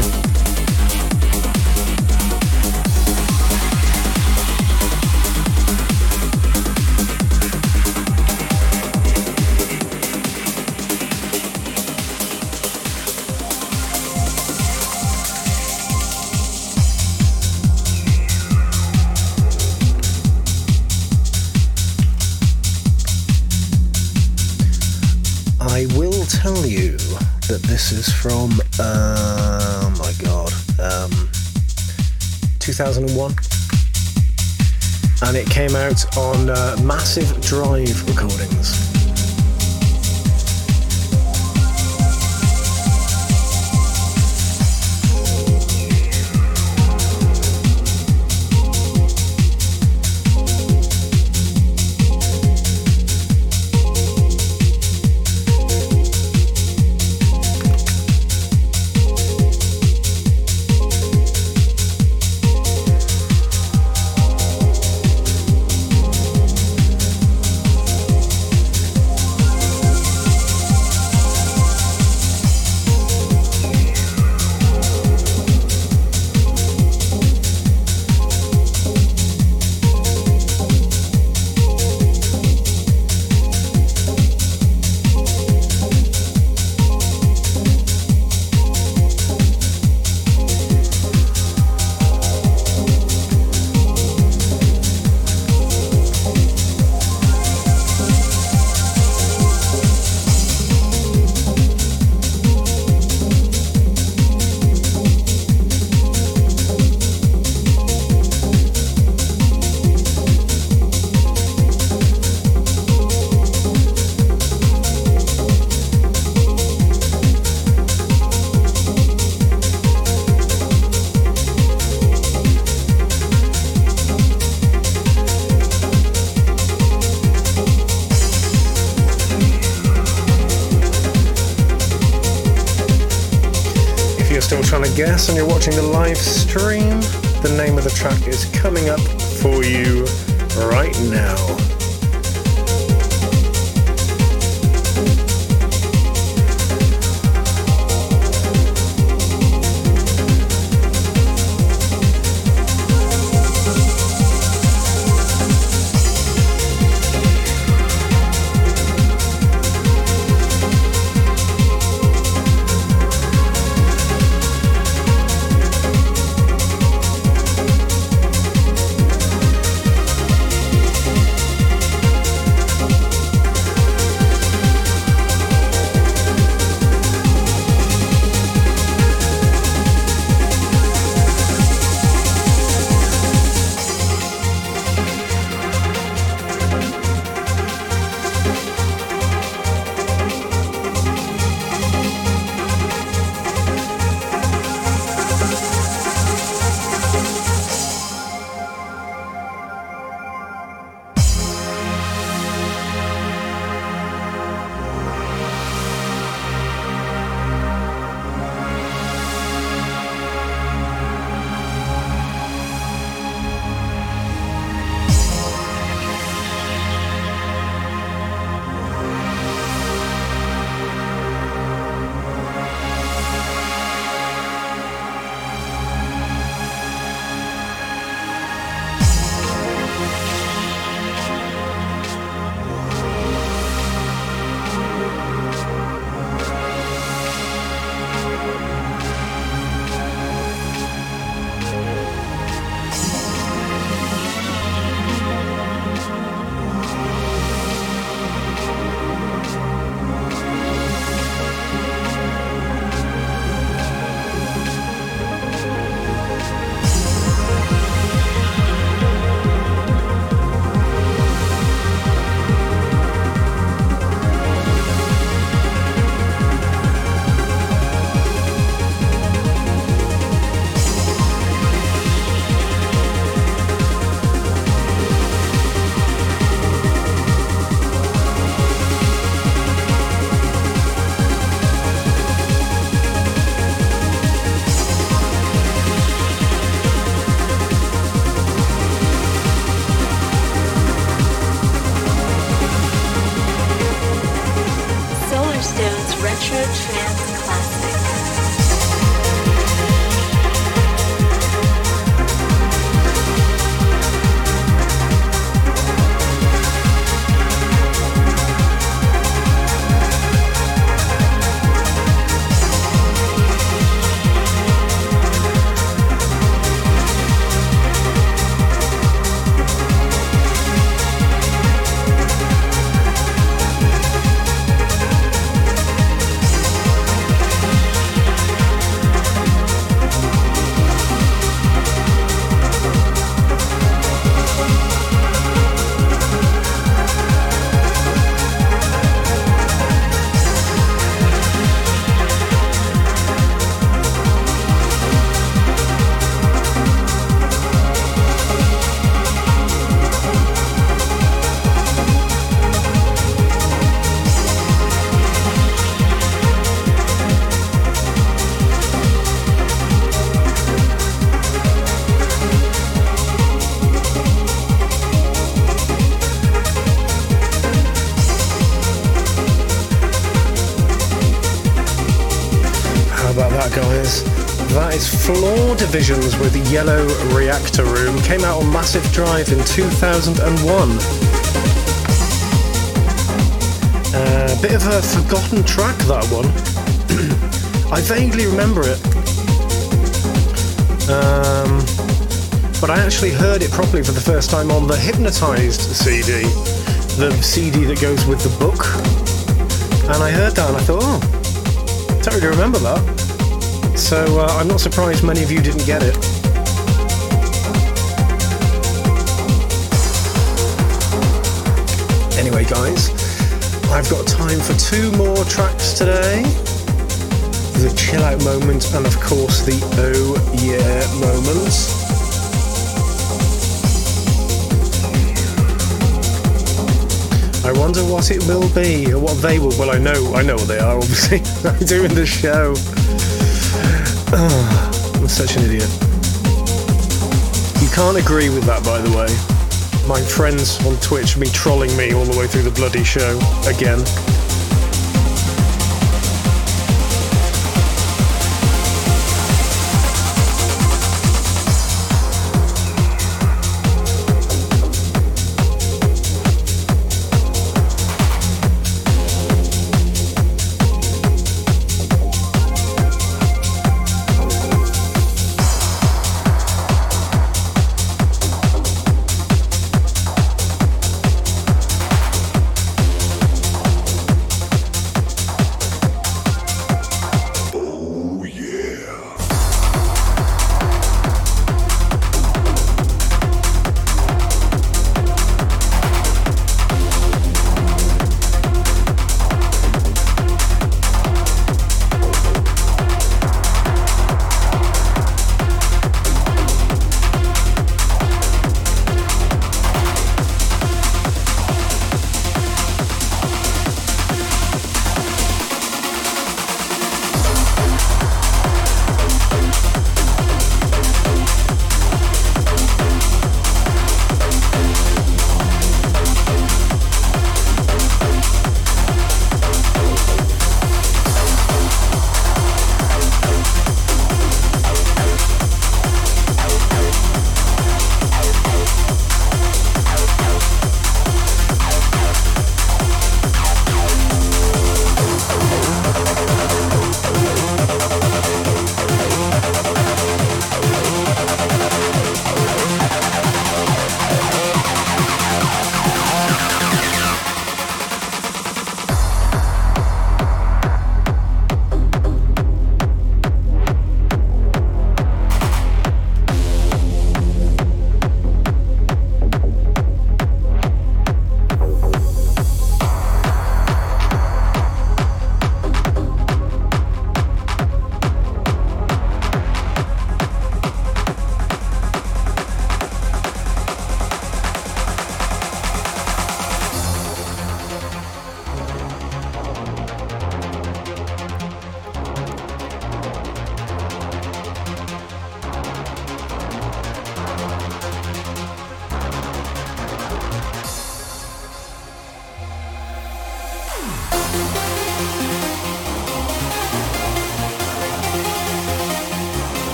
And it came out on uh, Massive Drive Recordings. Watching Divisions with Yellow Reactor Room. Came out on Massive Drive in 2001. A uh, bit of a forgotten track, that one. I vaguely remember it. Um, but I actually heard it properly for the first time on the Hypnotized CD, the CD that goes with the book. And I heard that and I thought, oh, don't really remember that. So uh, I'm not surprised many of you didn't get it. Anyway, guys, I've got time for two more tracks today the chill out moment and, of course, the oh yeah moment. I wonder what it will be, or what they will. Well, I know, I know what they are. Obviously, I'm doing the show. I'm such an idiot. You can't agree with that, by the way. My friends on Twitch been trolling me all the way through the bloody show again.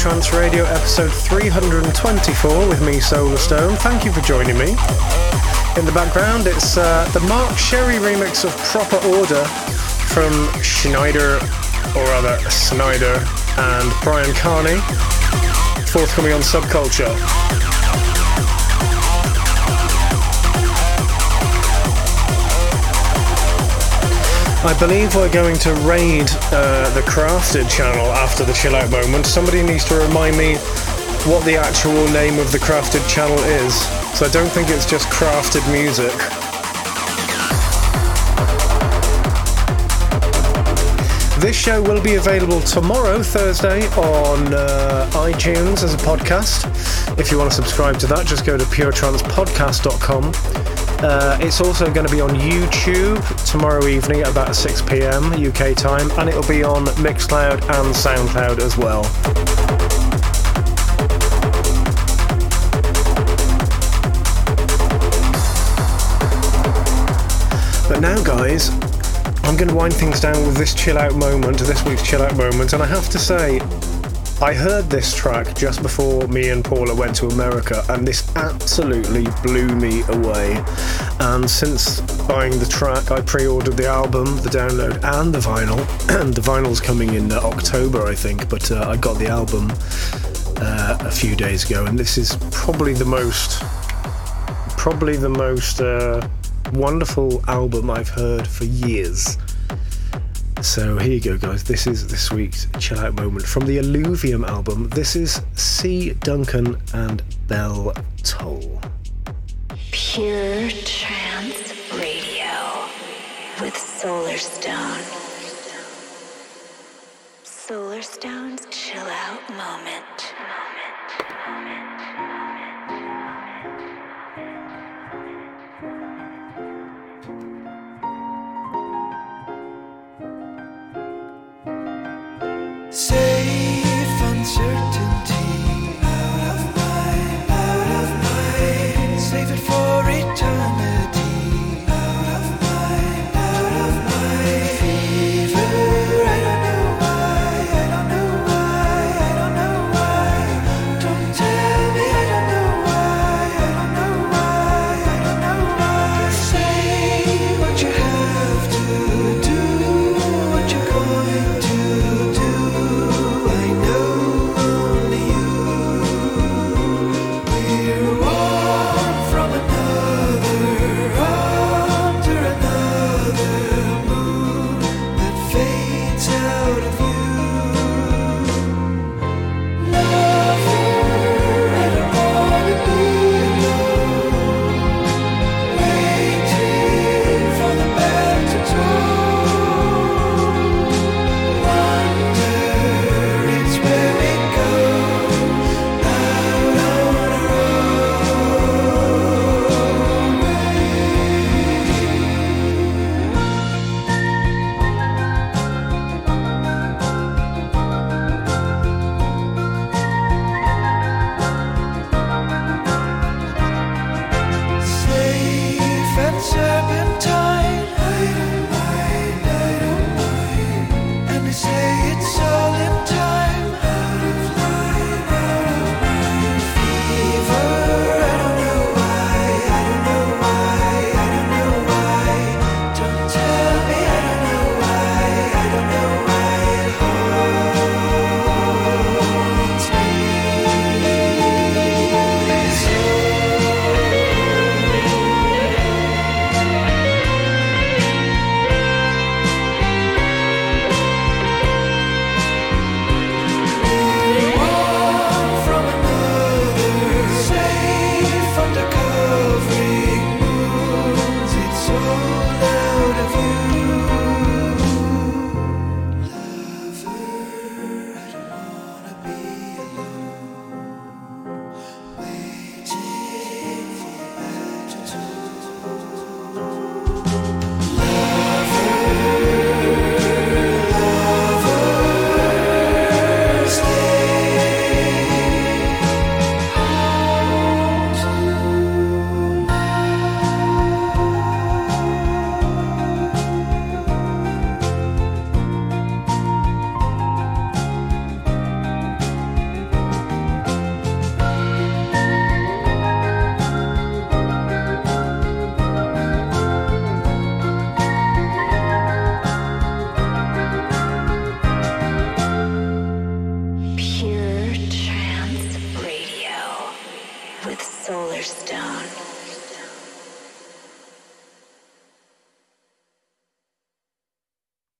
Trance Radio episode 324 with me, Solarstone. Thank you for joining me. In the background, it's uh, the Mark Sherry remix of Proper Order from Schneider, or rather Snyder, and Brian Carney, forthcoming on Subculture. I believe we're going to raid uh, the Crafted channel after the chill out moment. Somebody needs to remind me what the actual name of the Crafted channel is. So I don't think it's just Crafted Music. This show will be available tomorrow, Thursday, on uh, iTunes as a podcast. If you want to subscribe to that, just go to puretrancepodcast.com. Uh, it's also going to be on YouTube tomorrow evening at about 6 pm UK time, and it'll be on Mixcloud and Soundcloud as well. But now, guys, I'm going to wind things down with this chill out moment, this week's chill out moment, and I have to say, I heard this track just before me and Paula went to America, and this absolutely blew me away. And since buying the track, I pre ordered the album, the download, and the vinyl. And the vinyl's coming in uh, October, I think, but uh, I got the album uh, a few days ago, and this is probably the most, probably the most uh, wonderful album I've heard for years. So here you go, guys. This is this week's chill out moment from the Alluvium album. This is C. Duncan and Bell. Pure Trance Radio with Solarstone. Solar Stone's chill out moment.